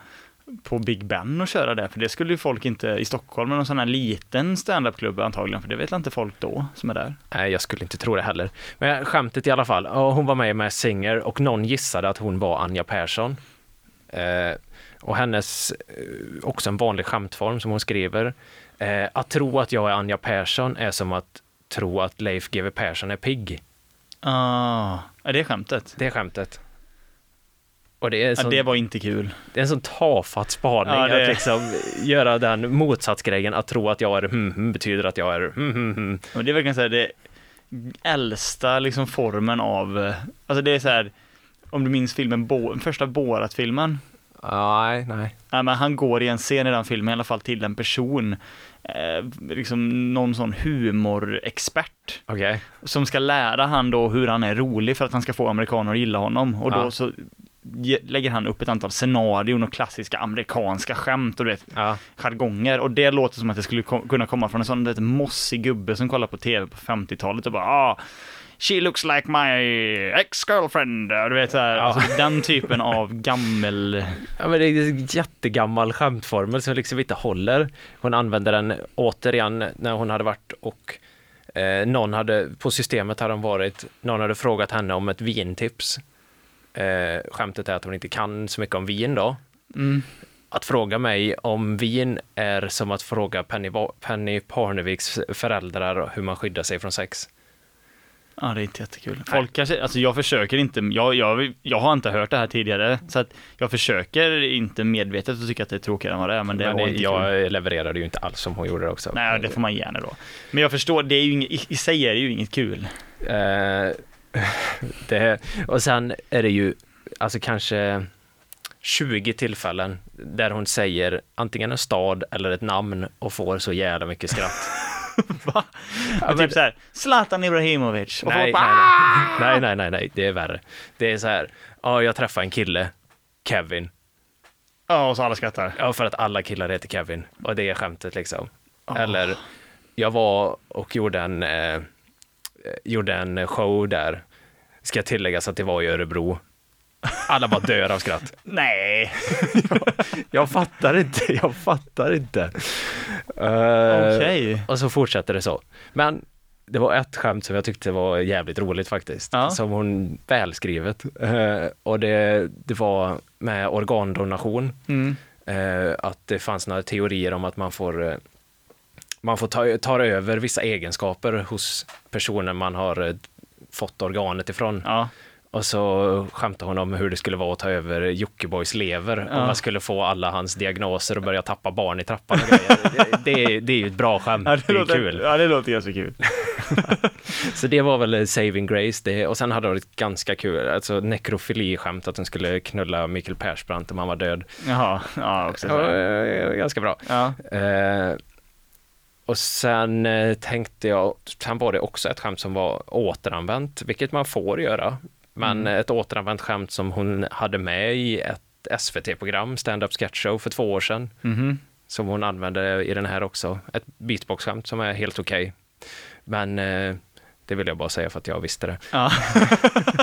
på Big Ben och köra det, för det skulle ju folk inte i Stockholm, men någon sån här liten standupklubb antagligen, för det vet inte folk då som är där. Nej, jag skulle inte tro det heller. Men skämtet i alla fall, hon var med med Singer och någon gissade att hon var Anja Persson. Eh, och hennes, eh, också en vanlig skämtform som hon skriver, eh, att tro att jag är Anja Persson är som att tro att Leif GW Persson är pigg. Ah, är det skämtet? Det är skämtet. Och det är, Ja, sån, det var inte kul. det är en sån tafatt spaning Ja, det- att liksom göra den motsatsgrejen, att tro att jag är hmm, betyder att jag är hmm, hmm, hmm. Men det är verkligen så här, det äldsta liksom formen av, eh, alltså det är så här, om du minns filmen, Bo, första Borat-filmen, Nej, nej. Ja, men han går i en scen i den filmen, i alla fall till en person, eh, liksom någon sån humorexpert, Okej. som ska lära han då hur han är rolig för att han ska få amerikaner att gilla honom. Och då Ja. så ge- lägger han upp ett antal scenarion och klassiska amerikanska skämt och du vet, Ja. jargonger. Och det låter som att det skulle kunna komma från en sån vet, mossig gubbe som kollar på tv på 50-talet och bara ah, She looks like my ex-girlfriend. Du vet så här, Ja. alltså, den typen av gammel... Ja, men det är en jättegammal skämtformel som liksom inte håller. Hon använde den återigen när hon hade varit och eh, någon hade, på systemet hade hon varit, någon hade frågat henne om ett vintips. Eh, skämtet är att hon inte kan så mycket om vin då. Mm. Att fråga mig om vin är som att fråga Penny, Penny Parneviks föräldrar hur man skyddar sig från sex. Ja, det är inte jättekul. Folk kanske, alltså jag försöker inte, jag, jag, jag har inte hört det här tidigare, så att jag försöker inte medvetet att tycka att det är tråkigare än vad det är, men det Men var det, inte kul. jag levererade ju inte alls som hon gjorde det också. Nej, det får man gärna då. Men jag förstår, det är ju inget, i, sig är det ju inget kul. Eh, (laughs) det, och sen är det ju alltså kanske 20 tillfällen där hon säger antingen en stad eller ett namn och får så jävla mycket skratt. (laughs) Va? Ja, men men- typ såhär, Zlatan Ibrahimovic. Nej, bara, nej, nej, nej, nej, nej, det är värre. Det är så här, ja, jag träffade en kille, Kevin. Ja, och så alla skrattar. Ja, för att alla killar heter Kevin. Och det är skämtet liksom. Ah. Eller, jag var och gjorde en, eh, gjorde en show där. Ska tilläggas att det var i Örebro. Alla bara dör av skratt. (laughs) Nej. (laughs) Jag fattar inte, jag fattar inte. Eh, Okej. Och så fortsätter det så. Men det var ett skämt som jag tyckte var jävligt roligt faktiskt. Ja. Som hon välskrivet. Eh, och det, det var med organdonation. Mm. Eh, att det fanns några teorier om att man får man får ta, tar över vissa egenskaper hos personen man har fått organet ifrån. Ja. Och så skämtade hon om hur det skulle vara att ta över Jockibois lever. Ja. Om man skulle få alla hans diagnoser och börja tappa barn i trappan och (laughs) grejer. Det, det, är- det är ju ett bra skämt. Ja, det, det, är låter, kul. ja, det låter ganska kul. (laughs) Så det var väl saving grace. Det, och sen hade det varit ganska kul, alltså nekrofili-skämt att hon skulle knulla Mikael Persbrandt om han var död. Jaha, ja också så. eh, ganska bra. Ja. Eh, och sen eh, tänkte jag, sen var det också ett skämt som var återanvänt, vilket man får göra. Men Mm. ett återanvänt skämt som hon hade med i ett SVT-program, Stand-Up Sketch Show, för två år sedan. Mhm. Som hon använde i den här också. Ett beatbox-skämt som är helt okej. Men eh, det vill jag bara säga för att jag visste det. Ja. (laughs)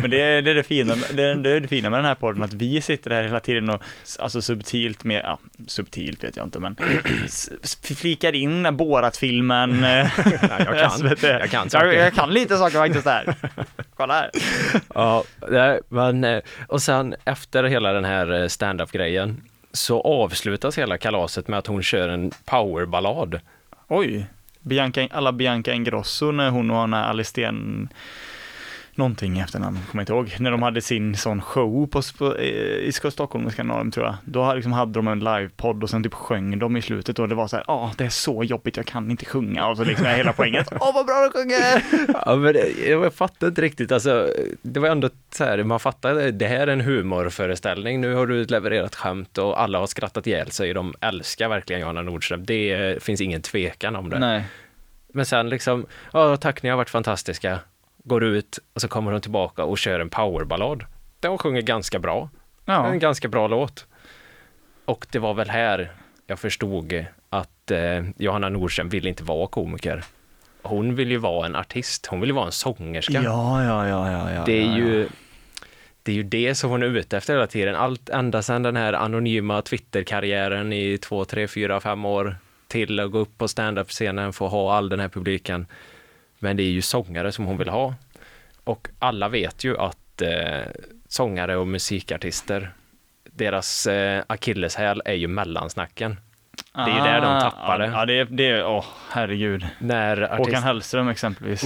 Men det är, det är det fina, det är, det är det fina med den här podden, att vi sitter här hela tiden och alltså subtilt med, ja, subtilt vet jag inte, men flikar in Borat-filmen. (laughs) eh, jag kan. SVT. Jag kan saker. jag, jag kan lite saker faktiskt där. Kolla här. Ja, men eh, och sen efter hela den här eh, stand-up-grejen så avslutas hela kalaset med att hon kör en powerballad. Oj, Bianca, alla Bianca Ingrosso när hon och Anna Alisten någonting i efternamn, kommer jag inte ihåg, när de hade sin sån show på, på, i Stockholm Skandinavien tror jag. Då hade- liksom hade de en livepodd och sen typ sjöng de i slutet och det var så här, ja det är så jobbigt, jag kan inte sjunga. Och så liksom är hela poängen, (laughs) åh vad bra du sjunger! (laughs) Ja, men det, jag fattar inte riktigt, alltså, det var ändå så här, man fattar, det här är en humorföreställning, nu har du levererat skämt och alla har skrattat ihjäl sig, de älskar verkligen Johanna Nordström, det eh, finns ingen tvekan om det. Nej. Men sen liksom, ja tack ni har varit fantastiska, går ut och så kommer hon tillbaka och kör en powerballad. Där hon sjunger ganska bra. Ja. En ganska bra låt. Och det var väl här jag förstod att eh, Johanna Nordström vill inte vara komiker. Hon vill ju vara en artist, hon vill ju vara en sångerska. Ja, ja, ja, ja, ja. det är ja, ju det är ju det som hon är ute efter hela tiden. Allt ända sedan den här anonyma Twitter-karriären i två, tre, fyra, fem år till att gå upp på stand-up-scenen för att ha all den här publiken. Men det är ju sångare som hon vill ha. Och alla vet ju att eh, sångare och musikartister, deras eh, akilleshäl är ju mellansnacken. det är ju där de tappar det. Ja, det är, det åh, herregud. När, Håkan artist, Hellström exempelvis.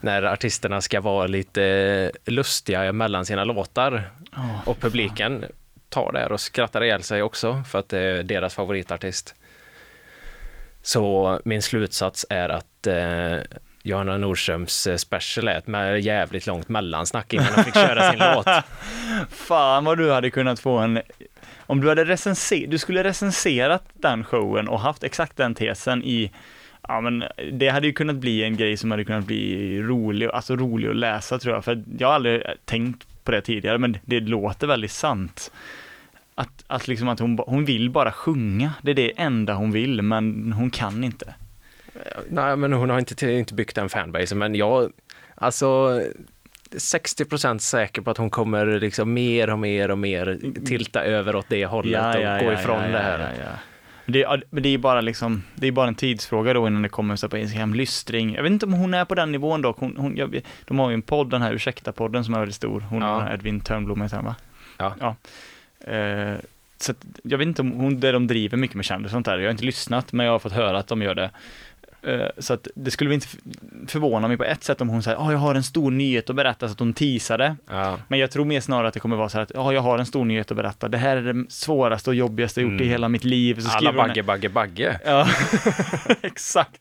när artisterna ska vara lite lustiga mellan sina låtar Åh, och publiken tar det och skrattar ihjäl sig också för att det är deras favoritartist. Så min slutsats är att eh, Johanna Nordströms eh, special är ett jävligt långt mellansnack innan de fick köra sin (laughs) låt. Fan vad du hade kunnat få en, om du hade recenserat, du skulle recenserat den showen och haft exakt den tesen i, ja men det hade ju kunnat bli en grej som hade kunnat bli rolig, alltså rolig att läsa tror jag, för jag har aldrig tänkt på det tidigare, men det låter väldigt sant. Att, att liksom att hon, hon vill bara sjunga, det är det enda hon vill, men hon kan inte. Nej, men hon har inte, inte byggt en fanbase, men jag, alltså 60% säker på att hon kommer liksom mer och mer och mer tilta över åt det hållet och gå ifrån det här. Ja, ja. Det, ja, det är bara liksom, det är bara en tidsfråga då innan det kommer så på Instagram, lystring. Jag vet inte om hon är på den nivån dock. Hon, hon, jag, de har ju en podd, den här Ursäkta-podden som är väldigt stor. Hon, Ja. den Edvin Törnblom heter han va? Ja. ja. Eh, så att, jag vet inte om hon, där de driver mycket med kändisar och sånt där. Jag har inte lyssnat, men jag har fått höra att de gör det. Eh, Så att det skulle inte förvåna mig på ett sätt om hon säger, ja, jag har en stor nyhet att berätta, så att hon teasade. Ja. Men jag tror mer snarare att det kommer vara så här att, ja, jag har en stor nyhet att berätta. Det här är det svåraste och jobbigaste jag gjort i Mm. hela mitt liv. Så Alla hon- bagge, bagge, bagge. Ja, (laughs) exakt.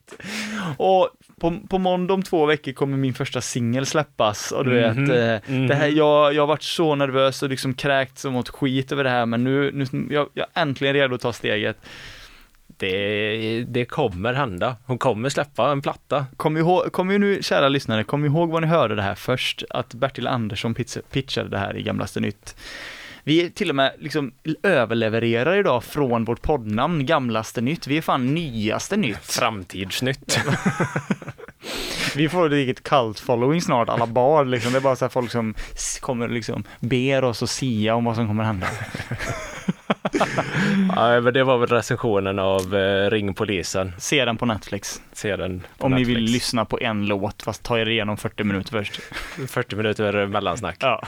Och på, på måndag om två veckor kommer min första singel släppas och du Mhm, vet, eh, mhm. det här, jag, jag har varit så nervös och liksom kräkt som åt skit över det här, men nu, nu jag, jag är äntligen redo att ta steget. Det, det kommer hända. Hon kommer släppa en platta. Kom ihåg, kom ju nu, kära lyssnare, kom ihåg vad ni hörde det här först, att Bertil Andersson pitch- pitchade det här i Gamlaste Nytt. Vi till och med liksom överlevererar idag från vårt poddnamn Gamlaste Nytt. Vi är fan nyaste nytt. Framtidsnytt. (laughs) Vi får ett eget cult following snart, alla bar liksom. Det är bara så här folk som kommer liksom ber oss att sia om vad som kommer hända. (laughs) ja, men det var väl recensionen av eh, Ring polisen. Se den på Netflix. Se den på Om Netflix. ni vill lyssna på en låt, fast ta er igenom 40 minuter först. (laughs) 40 minuter mellansnack. Ja. (laughs)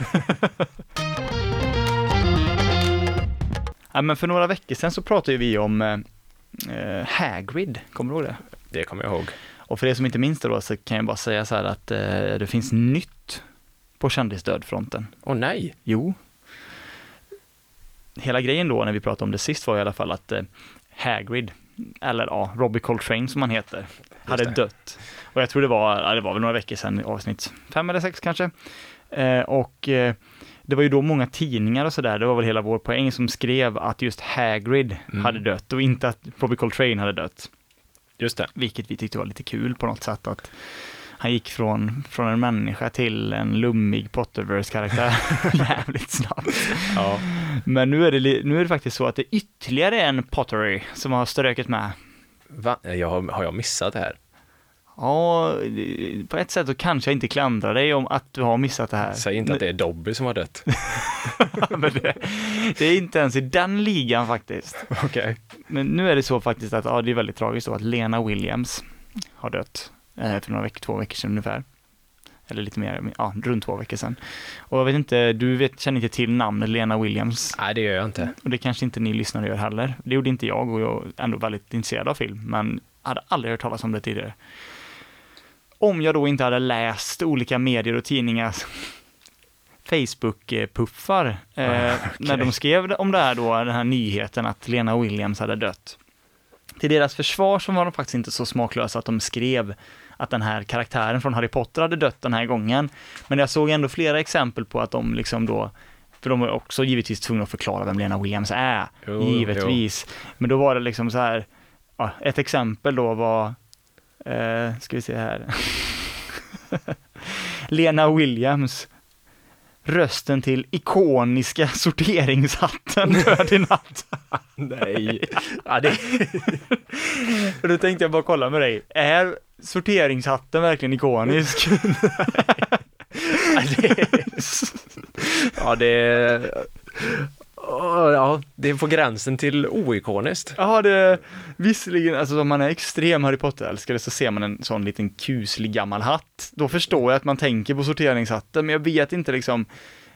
ja men för några veckor sedan så pratade vi om eh, eh, Hagrid, kommer du ihåg det? Det kommer jag ihåg. Och för er som inte minns det då så kan jag bara säga så här att eh, det finns nytt på kändisdödfronten. Åh nej! Jo. Hela grejen då när vi pratade om det sist var i alla fall att eh, Hagrid, eller ja, Robbie Coltrane som han heter, hade dött. Och jag tror det var, ja, det var väl några veckor sedan, avsnitt fem eller sex kanske. Eh, och eh, det var ju då många tidningar och sådär, det var väl hela vår poäng som skrev att just Hagrid Mm. hade dött och inte att Robbie Coltrane hade dött. Just det. Vilket vi tyckte var lite kul på något sätt att han gick från, från en människa till en lummig Potterverse-karaktär (laughs) jävligt snabbt. Ja. Men nu är, det, nu är det faktiskt så att det är ytterligare en Pottery som har ströket med. Va? Jag, har, jag missat det här? Ja, på ett sätt så kanske jag inte klandrar dig om att du har missat det här. Säg inte att det är Dobby som har dött. (laughs) (laughs) Det, det är inte ens i den ligan faktiskt. Okej. Men nu är det så faktiskt att, ja det är väldigt tragiskt då att Lena Williams har dött för några veckor, två veckor sedan ungefär. Eller lite mer, ja runt två veckor sedan. Och jag vet inte, du vet, känner inte till namnet Lena Williams. Nej, det gör jag inte. Och det kanske inte ni lyssnare gör heller. Det gjorde inte jag och jag är ändå väldigt intresserad av film, men hade aldrig hört talas om det tidigare. Om jag då inte hade läst olika medier och tidningars Facebook-puffar eh, Ah, när de skrev om det här då, den här nyheten att Lena Williams hade dött. Till deras försvar så var de faktiskt inte så smaklösa att de skrev att den här karaktären från Harry Potter hade dött den här gången. Men jag såg ändå flera exempel på att de liksom då för de var också givetvis tvungna att förklara vem Lena Williams är, Jo, givetvis. Men då var det liksom så här, ja, ett exempel då var, eh, ska vi se här, (laughs) Lena Williams, rösten till ikoniska (laughs) sorteringshatten död i natt. Nej. Ja, det... Och (laughs) då tänkte jag bara kolla med dig, är sorteringshatten verkligen ikonisk? (laughs) Ja, det... Ja, det... Ja, det är på gränsen till oikoniskt. Ja, det, visserligen, alltså om man är extrem Harry Potter-älskare så ser man en sån liten kuslig gammal hatt. Då förstår jag att man tänker på sorteringshatten, men jag vet inte liksom,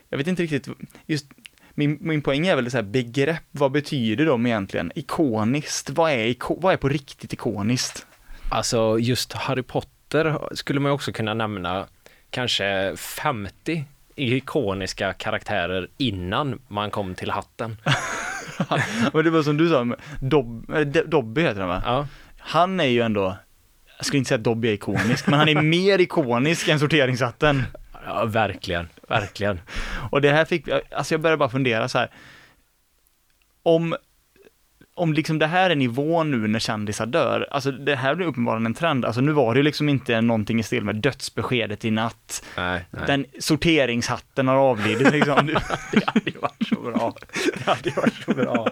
jag vet inte riktigt, just min, min poäng är väl så här begrepp, vad betyder de egentligen? Ikoniskt, vad är, iko, vad är på riktigt ikoniskt? Alltså, just Harry Potter skulle man ju också kunna nämna kanske 50 ikoniska karaktärer innan man kom till hatten. (laughs) Men det var som du sa, Dob, D- Dobby heter han va? Ja, Han är ju ändå, jag skulle inte säga att Dobby är ikonisk, men han är mer ikonisk än sorteringshatten. ja verkligen, verkligen. Och det här fick, alltså jag började bara fundera så här. Om, om liksom det här är nivån nu när kändisar dör, alltså det här blir uppenbarligen en trend. Alltså nu var det ju liksom inte någonting i stil med dödsbeskedet i natt, Nej, nej. den sorteringshatten har avlidit liksom. (laughs) det hade ju varit så bra. Det hade ju varit så bra.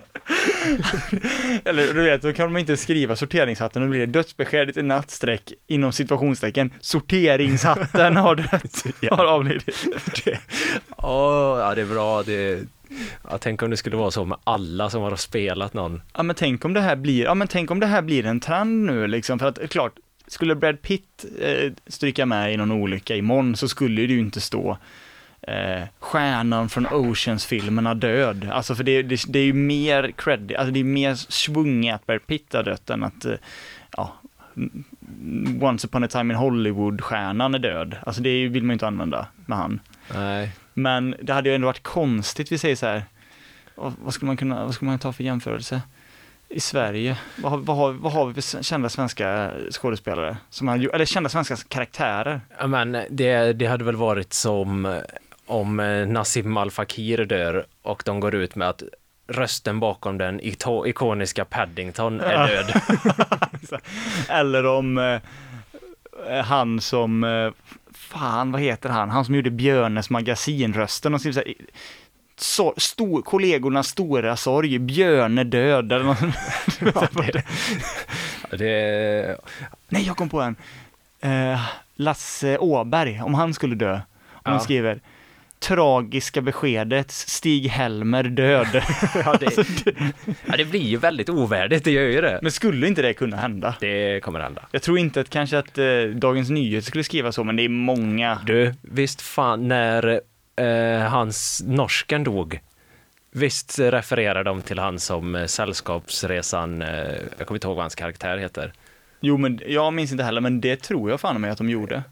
(laughs) Eller du vet, då kan man inte skriva sorteringshatten, då blir det dödsbeskedet i natt, streck, inom situationstecken, sorteringshatten har dött, (laughs) har avlidit. Åh, ja det är bra. Det... Ja, tänk om det skulle vara så med alla som har spelat någon. Ja men tänk om det här blir, ja men tänk om det här blir en trend nu liksom, för att eh, klart, skulle Brad Pitt eh, stryka med i någon olycka imorgon så skulle det ju inte stå eh, stjärnan från Oceans-filmerna död. Alltså för det, det, det är ju mer credit, alltså det är mer svunget att Brad Pitt har dött än att, eh, ja, Once upon a time in Hollywood-stjärnan är död. Alltså det vill man ju inte använda med han. Nej, Men det hade ju ändå varit konstigt, vi säger så här, vad, skulle man kunna, vad skulle man ta för jämförelse? I Sverige, vad, har- vad, har, vad har vi för kända svenska skådespelare? Som gjort- eller kända svenska karaktärer? Ja, men det, det hade väl varit som eh, om eh, Nassim Al Fakir dör och de går ut med att rösten bakom den ikoniska Paddington är död. (laughs) Eller om eh, eh, han som, eh, fan vad heter han? Han som gjorde Björnes magasinrösten och så, så så, stor, kollegornas stora sorg, Björne död eller något. (laughs) (laughs) det, Nej, jag kom på en. Eh, Lasse Åberg, om han skulle dö. Om Ja. han skriver Tragiska beskedet, Stig-Helmer död. (laughs) ja, det, ja, det blir ju väldigt ovärdigt, det gör ju det. Men skulle inte det kunna hända? Det kommer hända. Jag tror inte att kanske att eh, Dagens Nyheter skulle skriva så, men det är många. Du, visst fan när eh, hans norsken dog, visst refererar de till han som eh, Sällskapsresan, eh, jag kommer inte ihåg vad hans karaktär heter. Jo, men jag minns inte heller, men det tror jag fan mig att de gjorde.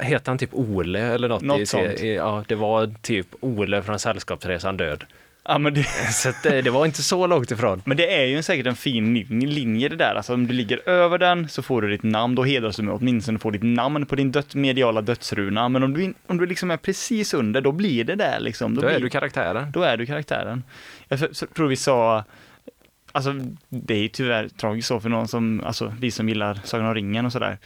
Heter han typ Ole eller något? Något i, sånt. i- Ja, det var typ Ole från Sällskapsresan död. Ja, men det, (laughs) Så det, det var inte så långt ifrån. men det är ju säkert en fin lin- linje det där. Alltså om du ligger över den så får du ditt namn, då hedras du med åtminstone får ditt namn på din död, mediala dödsruna. Men om du, om du liksom är precis under, då blir det där liksom. Då är blir, du karaktären. då är du karaktären. Jag tror vi sa, alltså det är ju tyvärr tragiskt så för någon som, alltså vi som gillar Sagan om ringen och sådär.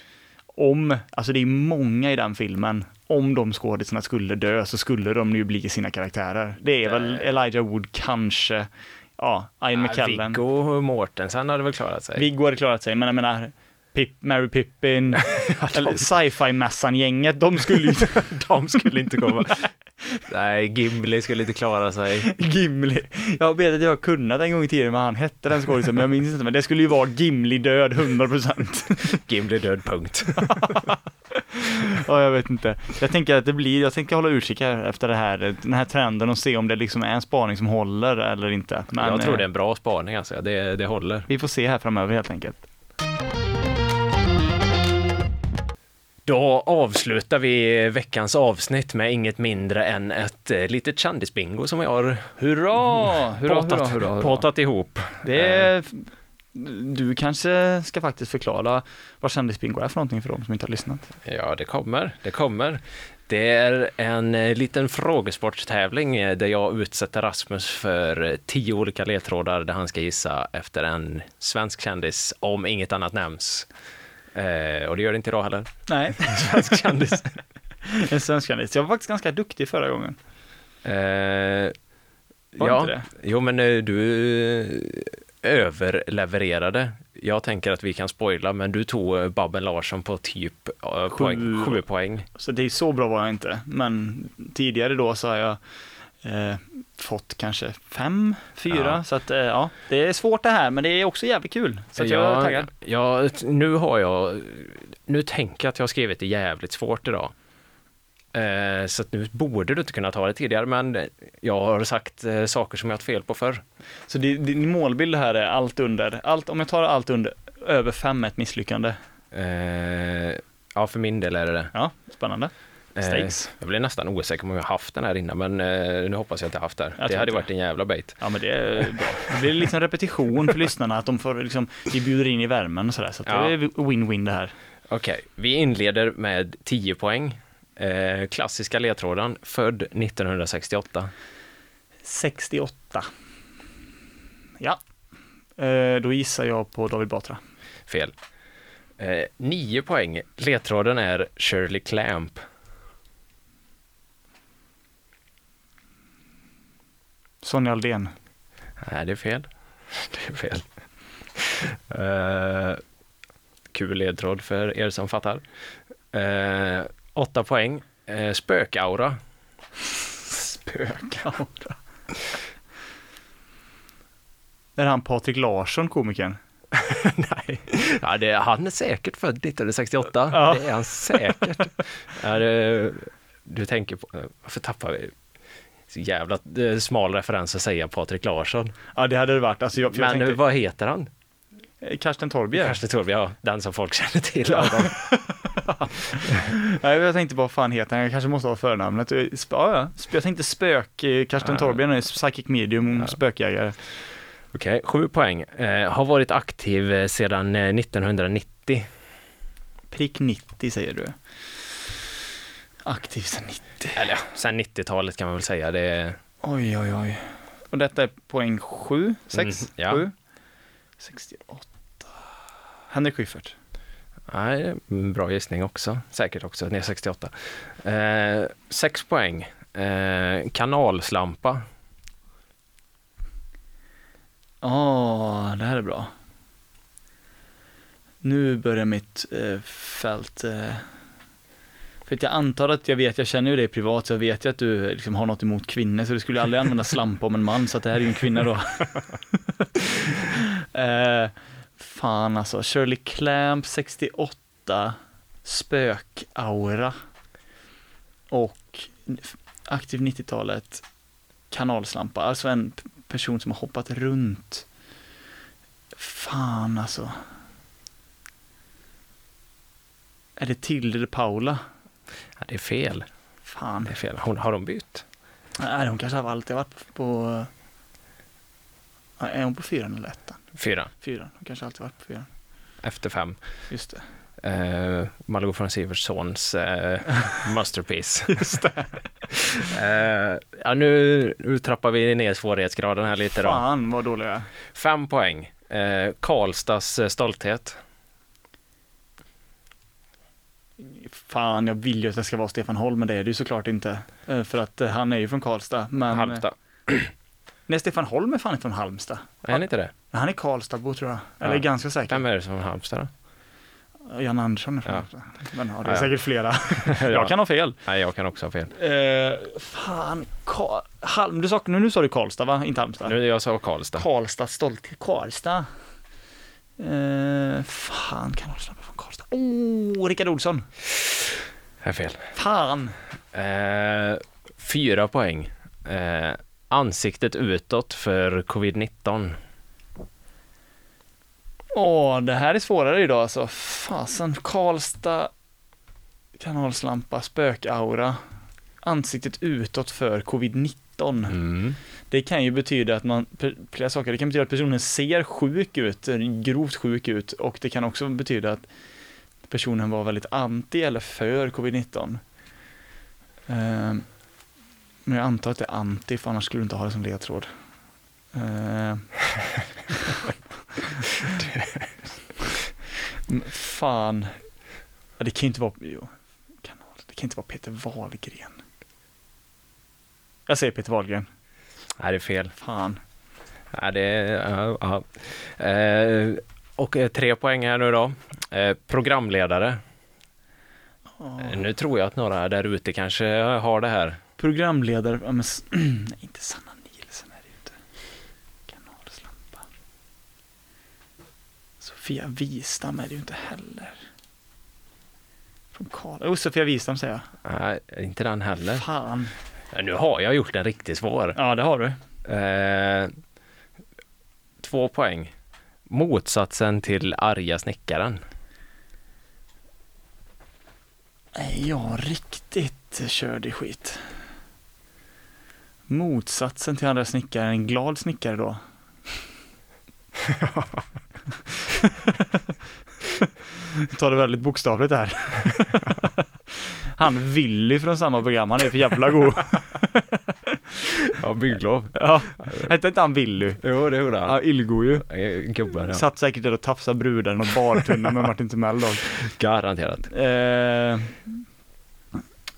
Om, alltså det är många i den filmen, om de skådisarna skulle dö så skulle de ju bli sina karaktärer. Det är väl Elijah Wood kanske, ja, Ian McKellen. Viggo Mortensen hade väl klarat sig. Viggo hade klarat sig, men jag menar, Pip, Mary Pippin, (laughs) eller sci-fi-mässan-gänget, de skulle ju (laughs) De skulle inte komma. (laughs) Nej, Gimli skulle inte klara sig. Gimli. Jag vet att jag har kunnat en gång i tiden vad han hette den skådisen, men jag minns inte. Men det skulle ju vara Gimli död 100%. Gimli död, punkt. (laughs) ja, jag vet inte. Jag tänker att det blir, jag tänker hålla utkik efter det här, den här trenden och se om det liksom är en spaning som håller eller inte. Men, jag tror eh, det är en bra spaning alltså. Det, det håller. Vi får se här framöver helt enkelt. Då avslutar vi veckans avsnitt med inget mindre än ett eh, litet kändisbingo som jag har Hurra! Hurra, påtat, hurra, hurra, påtat ihop. Det är, du kanske ska faktiskt förklara vad kändisbingo är för någonting för de som inte har lyssnat. Ja, det kommer. Det kommer. Det är en eh, liten frågesportstävling eh, där jag utsätter Rasmus för eh, tio olika ledtrådar där han ska gissa efter en svensk kändis om inget annat nämns. Eh, och det gör det inte idag heller. Nej, (laughs) Svensk kändis. (laughs) en svensk kändis. Jag var faktiskt ganska duktig förra gången. Eh, Var ja, inte det? jo men eh, du eh, överlevererade. Jag tänker att vi kan spoila, men du tog eh, Babben Larsson på typ eh, poäng, sju poäng. Så det är så bra var jag inte. Men tidigare då så har jag eh, fått kanske fem, fyra. Ja. Så att eh, ja, det är svårt det här, men det är också jävligt kul. Så att jag är taggad. Ja, nu har jag, nu tänker jag att jag har skrivit det jävligt svårt idag. Eh, så att nu borde du inte kunna ta det tidigare, men jag har sagt eh, saker som jag haft fel på förr. Så din, din målbild här är allt under, allt, om jag tar allt under, över fem är ett misslyckande. Eh, ja, för min del är det det. Ja, spännande. Eh, Stakes. jag blir nästan osäker om jag har haft den här innan, men eh, nu hoppas jag att jag haft det. Jag Det hade inte varit en jävla bait. Ja men det är bra. Det blir liksom repetition för lyssnarna, att de får liksom, vi bjuder in i värmen och sådär. Så att Ja. det är win-win det här. Okej, vi inleder med 10 poäng. Eh, klassiska ledtråden, född 1968. 68. Ja. Eh, då gissar jag på David Batra. Fel. Eh, 9 poäng. Ledtråden är Shirley Clamp. Sonja Aldén. Nej, det är fel. (laughs) Det är fel. Eh, kul ledtråd för er som fattar. Eh, 8 poäng. Eh, spökaura. Spökaura. (laughs) Är han Patrik Larsson, komikern? (laughs) Nej, ja, det, han är säkert född 1968. Ja. Det är han säkert. Ja, det, du tänker på, varför tappar vi? Jävla eh, smal referens att säga Patrik Larsson. Ja, det hade det varit. Alltså, jag, Men tänkte, vad heter han? Eh, Karsten Torbjer. Karsten Torby, ja, den som folk känner till. Ja. av dem. (laughs) Jag tänkte bara, vad fan heter han? Jag kanske måste ha förnamnet. Eh, Ja, Jag tänkte spök, Karsten Ja. Torbjörn är psychic medium, Ja. spökjägare. Okej, sju poäng. Eh, har varit aktiv sedan eh, 1990. Prick 90 säger du. Aktiv sedan 90. Eller ja, sen 90-talet kan man väl säga. Det är, Oj, oj, oj. Och detta är poäng 7, 6, Mm, ja. 7. 68. Henrik Schyffert. nej, bra gissning också. Säkert också, ner 68. Eh, sex poäng. Eh, kanalslampa. Ja, det här är bra. Nu börjar mitt eh, fält. Eh, för att jag antar att jag vet, jag känner ju dig privat, så jag vet ju att du liksom har något emot kvinnor, så du skulle aldrig använda slampa om en man, så att det här är ju en kvinna då. (laughs) eh, fan alltså, Shirley Clamp 68, spökaura och aktiv 90-talet, kanalslampa, alltså en person som har hoppat runt. Fan alltså. Är det Tilde de Paula? Ja, det är fel. Fan. Det är fel. Hon, har de bytt? Nej, hon kanske har alltid varit på... Är hon på fyran eller ettan? Fyra. Fyran. Hon kanske alltid varit på fyran. Efter fem. Just det. Uh, Margot von Sivertssons uh, (laughs) masterpiece. Just det. (laughs) Eh, ja, nu, nu trappar vi ner svårighetsgraden här lite då. Fan vad dålig jag är. Fem poäng. Uh, Karlstads eh, stolthet. Fan, jag vill ju att det ska vara Stefan Holm, men det är det ju såklart inte. Eh, För att eh, han är ju från Karlstad. Men... Halmstad. (clears throat) Nej, Stefan Holm är fan från Halmstad. Är han inte det? Han är Karlstadbo tror jag. Eller Ja. ganska säker. Vem är det som är från Halmstad då? Jan Andersson är från Ja. Halmstad. Men ja, det är Ja, säkert flera. (laughs) Ja. Jag kan ha fel. Nej, jag kan också ha fel. Eh, fan, Ka- Halm, du sa, nu, nu sa du Karlstad va? Inte Halmstad? Nu, jag sa Karlstad. Karlstad, stolt Karlstad. Eh, fan, kan Karlstad? Oh, Rickard Olsson. är fel. Fan. Eh, fyra poäng. Eh, ansiktet utåt för covid-19. Åh, det här är svårare idag alltså. Fasen, Karlstad, kanalslampa, spökaura, ansiktet utåt för covid-19. Mm. Det kan ju betyda att man, flera saker, det kan betyda att personen ser sjuk ut, grovt sjuk ut och det kan också betyda att personen var väldigt anti eller för covid-19. Ehm, Men jag antar att det är anti, för annars skulle du inte ha det som ledtråd. Ehm. Fan. Ja, det kan ju inte vara, jo, kanal, det kan inte vara Peter Wahlgren. Jag säger Peter Wahlgren. Nej, det är fel. Fan. Nej, det är, ja, ja. Eh, och eh, tre poäng här nu då. Eh, programledare. Eh, Nu tror jag att några där ute kanske har det här. Programledare, ja, men, (clears throat) nej inte Sanna Nielsen är det ju inte. Kanalslampa. Sofia Wistam är det ju inte heller. Från Karl. Oh, Sofia Wistam säger jag. Nej, inte den heller. Fan. Nu har jag gjort den riktigt svår. Ja, det har du. Eh, två poäng. Motsatsen till arga snickaren. Har riktigt körd i skit. Motsatsen till andra snickare, en glad snickare då. (laughs) Ta det väldigt bokstavligt här. (laughs) Han Willy från samma program, han är för jävla god. (laughs) Ja, bygglov. Ja, hette inte han Willy? Jo, det gjorde Ja, illgo ju. Gubbar, ja. Satt säkert där och tafsade brudar i något bartunna med Martin Timell då. Garanterat. Eh,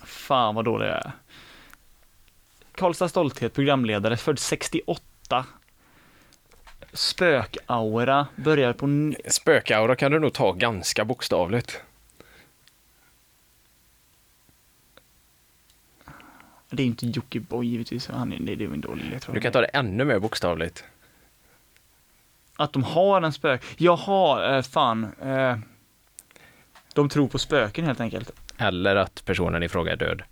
fan vad dålig jag är. Karlstad Stolthet, programledare, född 68. Spökaura, börjar på... Spökaura kan du nog ta ganska bokstavligt. Det är inte Jockiboi givetvis, han är, det är ju en dålig ledtråd. Du kan ta det ännu mer bokstavligt. Att de har en spök... Jaha, eh, fan. Eh, de tror på spöken helt enkelt. Eller att personen i fråga är död.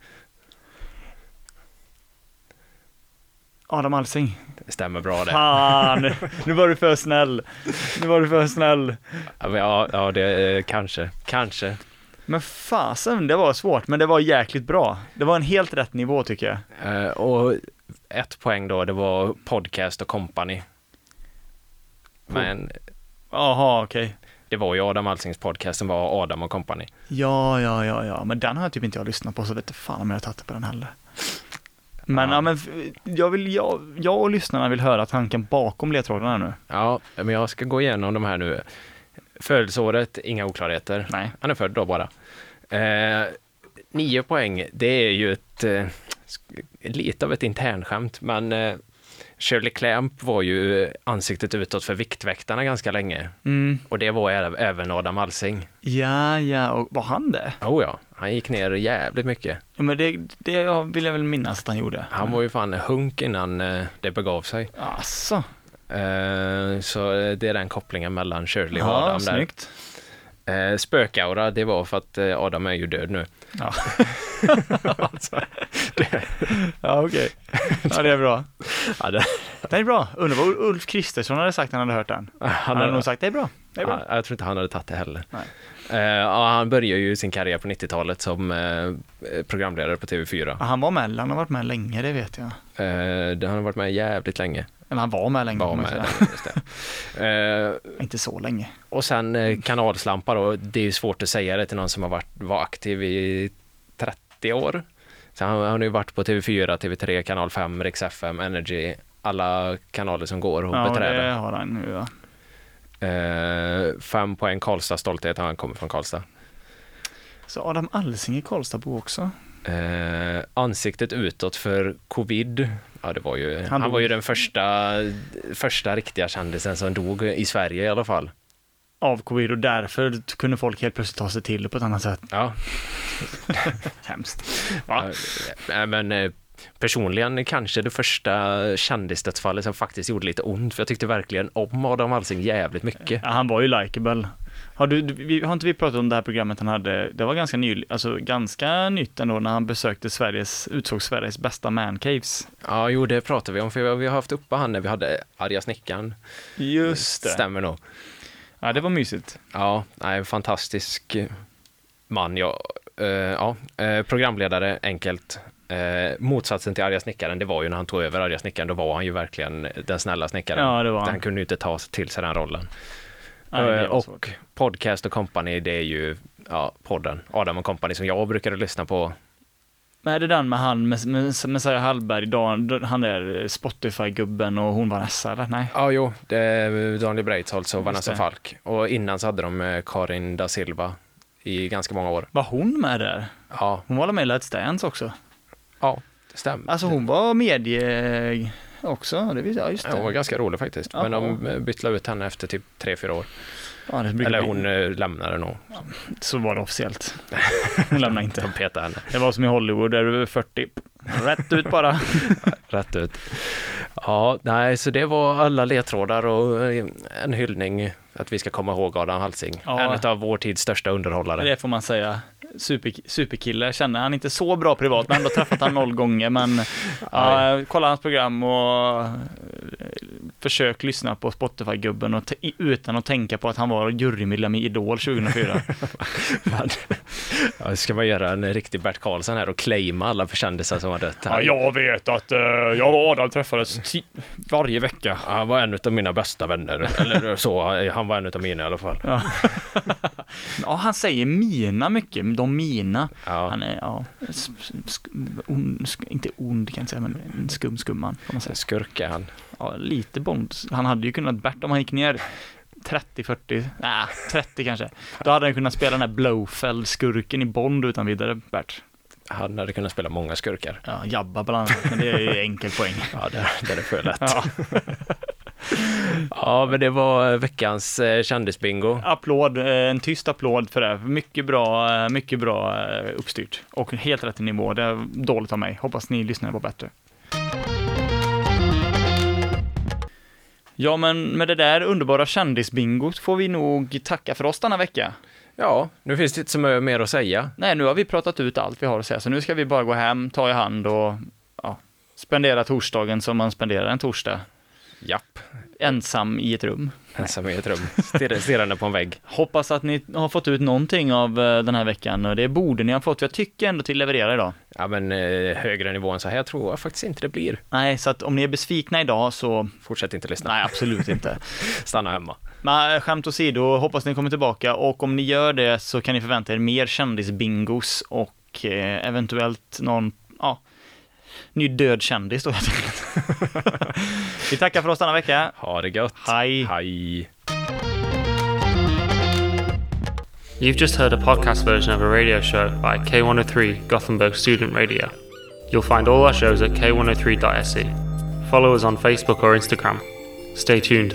Adam Alsing. Det stämmer bra det. Fan, (laughs) nu var du för snäll. Nu var du för snäll. Ja, ja det eh, kanske. Kanske. Men fasen, det var svårt, men det var jäkligt bra. Det var en helt rätt nivå tycker jag. Eh, och ett poäng då, det var podcast och company. Men Jaha, okej. det var ju Adam Alsings podcast som var Adam och company. Ja, ja, ja, ja, men den har jag typ inte jag lyssnat på, så vet fan om jag har tagit på den heller. Men, Ja. ja. men jag, vill, jag, jag och lyssnarna vill höra tanken bakom ledtrådarna nu. Ja, men jag ska gå igenom de här nu. Födelseåret, inga oklarheter. Nej. Han är född då bara. Eh, nio poäng, det är ju ett, eh, lite av ett internskämt, men eh, Shirley Clamp var ju ansiktet utåt för Viktväktarna ganska länge. Mm. Och det var även Adam Alsing. Ja, ja, och var han det? Oh ja, han gick ner jävligt mycket. Ja, men det, det vill jag väl minnas att han gjorde. Han var ju fan hunk innan eh, det begav sig. Asså. Eh, så det är den kopplingen mellan Shirley och Ja, Adam där. snyggt. Eh, spökaura, det var för att eh, Adam är ju död nu. Ja. (laughs) ja, okej. Ja, det är bra. Ja, det, Det är bra. Undrar vad Ulf Kristersson hade sagt när han hade hört den. Han hade nog sagt det är bra. Det är bra. Ja, jag tror inte han hade tagit det heller. Nej. Eh, ja, han började ju sin karriär på 90-talet som eh, programledare på TV4. Ja, Han var med, han har varit med länge, det vet jag. Eh, det har han varit med jävligt länge. Eller han var med länge. Var med, (laughs) det. Eh, (laughs) Inte så länge. och sen eh, kanalslampa då, det är ju svårt att säga det till någon som har varit var aktiv i 30 år. Så han, han har ju varit på TV4, TV3, Kanal 5, Rix FM, Energy, alla kanaler som går och Ja, beträda. det har han nu ja. Eh, fem poäng Karlstad stolthet, han kommer från Karlstad. Så Adam Alsing är Karlstadbo också. Eh, ansiktet utåt för covid. Ja, det var ju, Han han, var ju den första, första riktiga kändisen som dog i Sverige i alla fall. Av covid och därför kunde folk helt plötsligt ta sig till det på ett annat sätt. Ja, (laughs) Hemskt. ja eh, men eh, personligen kanske det första kändisdödsfallet som faktiskt gjorde lite ont, för jag tyckte verkligen om Adam Alsing jävligt mycket. Ja, han var ju likeable. Har, du, vi, har inte vi pratat om det här programmet han hade, det var ganska nyligt, alltså ganska nytt ändå när han besökte Sveriges, utsåg Sveriges bästa mancaves. Ja, jo, det pratade vi om, för vi har haft uppe han när vi hade Arga snickaren. Just det. Stämmer nog. Ja, det var mysigt. Ja, nej, fantastisk man. Ja, eh, ja, eh, programledare, enkelt. Eh, motsatsen till arga snickaren, det var ju när han tog över arga snickaren, då var han ju verkligen den snälla snickaren. Ja, det var han. Han kunde ju inte ta till sig den rollen. Nej, Eh, och svårt. podcast och company, det är ju ja, podden, Adam och company, som jag brukade lyssna på. Men är det den med han, med, med Messiah Hallberg, Dan, han är Spotify-gubben och hon Vanessa eller? Nej. Ja, jo, det är Daniel Breitholtz och Just Vanessa det. Falk. Och innan så hade de eh, Karin da Silva i ganska många år. Var hon med där? Ja, Hon var med i Let's Dance också. ja det stämmer. Alltså hon var medie också, det visste jag, just Ja, hon var det. ganska rolig faktiskt. Men Jaha. de eh, bytte ut henne efter typ tre fyra år. Ja, det Eller bli- hon eh, lämnade nog. Så var det officiellt. (laughs) Hon lämnade inte. De petade henne Det var som i Hollywood, där du är 40. Rätt ut bara. (laughs) rätt ut. Ja, nej, så det var alla ledtrådar och eh, en hyllning att vi ska komma ihåg Adam Halsing. Ja. En av vår tids största underhållare. Det får man säga. Super, superkille, känner han inte så bra privat, men ändå träffat han noll gånger. Men (laughs) ja, kolla hans program och försök lyssna på Spotify-gubben och utan att tänka på att han var jurymedlem i Idol 2004. (laughs) Ja, ska man göra en riktig Bert Karlsson här och claima alla kändisar som har dött? Ja, jag vet att uh, jag och Adam träffades varje vecka. Han var en av mina bästa vänner. Eller så, han var en av mina i alla fall. Ja. (laughs) ja, han säger mina mycket, de mina. Ja, Han är, ja, sk- on, sk- inte ond kan jag säga, men en skum skumman. Skurk är han. Ja, lite Bond. Han hade ju kunnat, Bert om han gick ner 30-40, nej 30 kanske. Då hade han kunnat spela den här Blowfeld-skurken i Bond utan vidare, Bert. Han hade kunnat spela många skurkar. Ja, Jabba bland annat, men det är ju enkel poäng. Ja, det, det är för lätt. Ja. Ja, men det var veckans eh, kändisbingo. Applåd, eh, en tyst applåd för det. Mycket bra, eh, mycket bra eh, uppstyrt. Och helt rätt i nivå. Det är dåligt av mig. Hoppas ni lyssnar på bättre. Ja, men med det där underbara kändisbingot får vi nog tacka för oss denna vecka. Ja, nu finns det inte så mycket mer att säga. Nej, nu har vi pratat ut allt vi har att säga, så nu ska vi bara gå hem, ta i hand och ja, spendera torsdagen som man spenderar en torsdag. Japp, Ensam i ett rum. ensam i ett rum, stirr- stirrande på en vägg. Hoppas att ni har fått ut någonting av eh, den här veckan och det borde ni ha fått. Jag tycker ändå till leverera idag. Ja, men eh, högre nivå än så här tror jag faktiskt inte det blir. Nej, så att om ni är besvikna idag så, Fortsätt inte lyssna. nej absolut inte. (laughs) Stanna hemma. Men eh, skämt åsido, hoppas ni kommer tillbaka och om ni gör det så kan ni förvänta er mer kändisbingos och eventuellt någon, ja, ny död kändis då. (laughs) Vi tackar för oss denna vecka. Ha det gött. Hej! Hej. You've just heard a podcast version of a radio show by K103 Gothenburg Student Radio. You'll find all our shows at k103.se. Follow us on Facebook or Instagram. Stay tuned.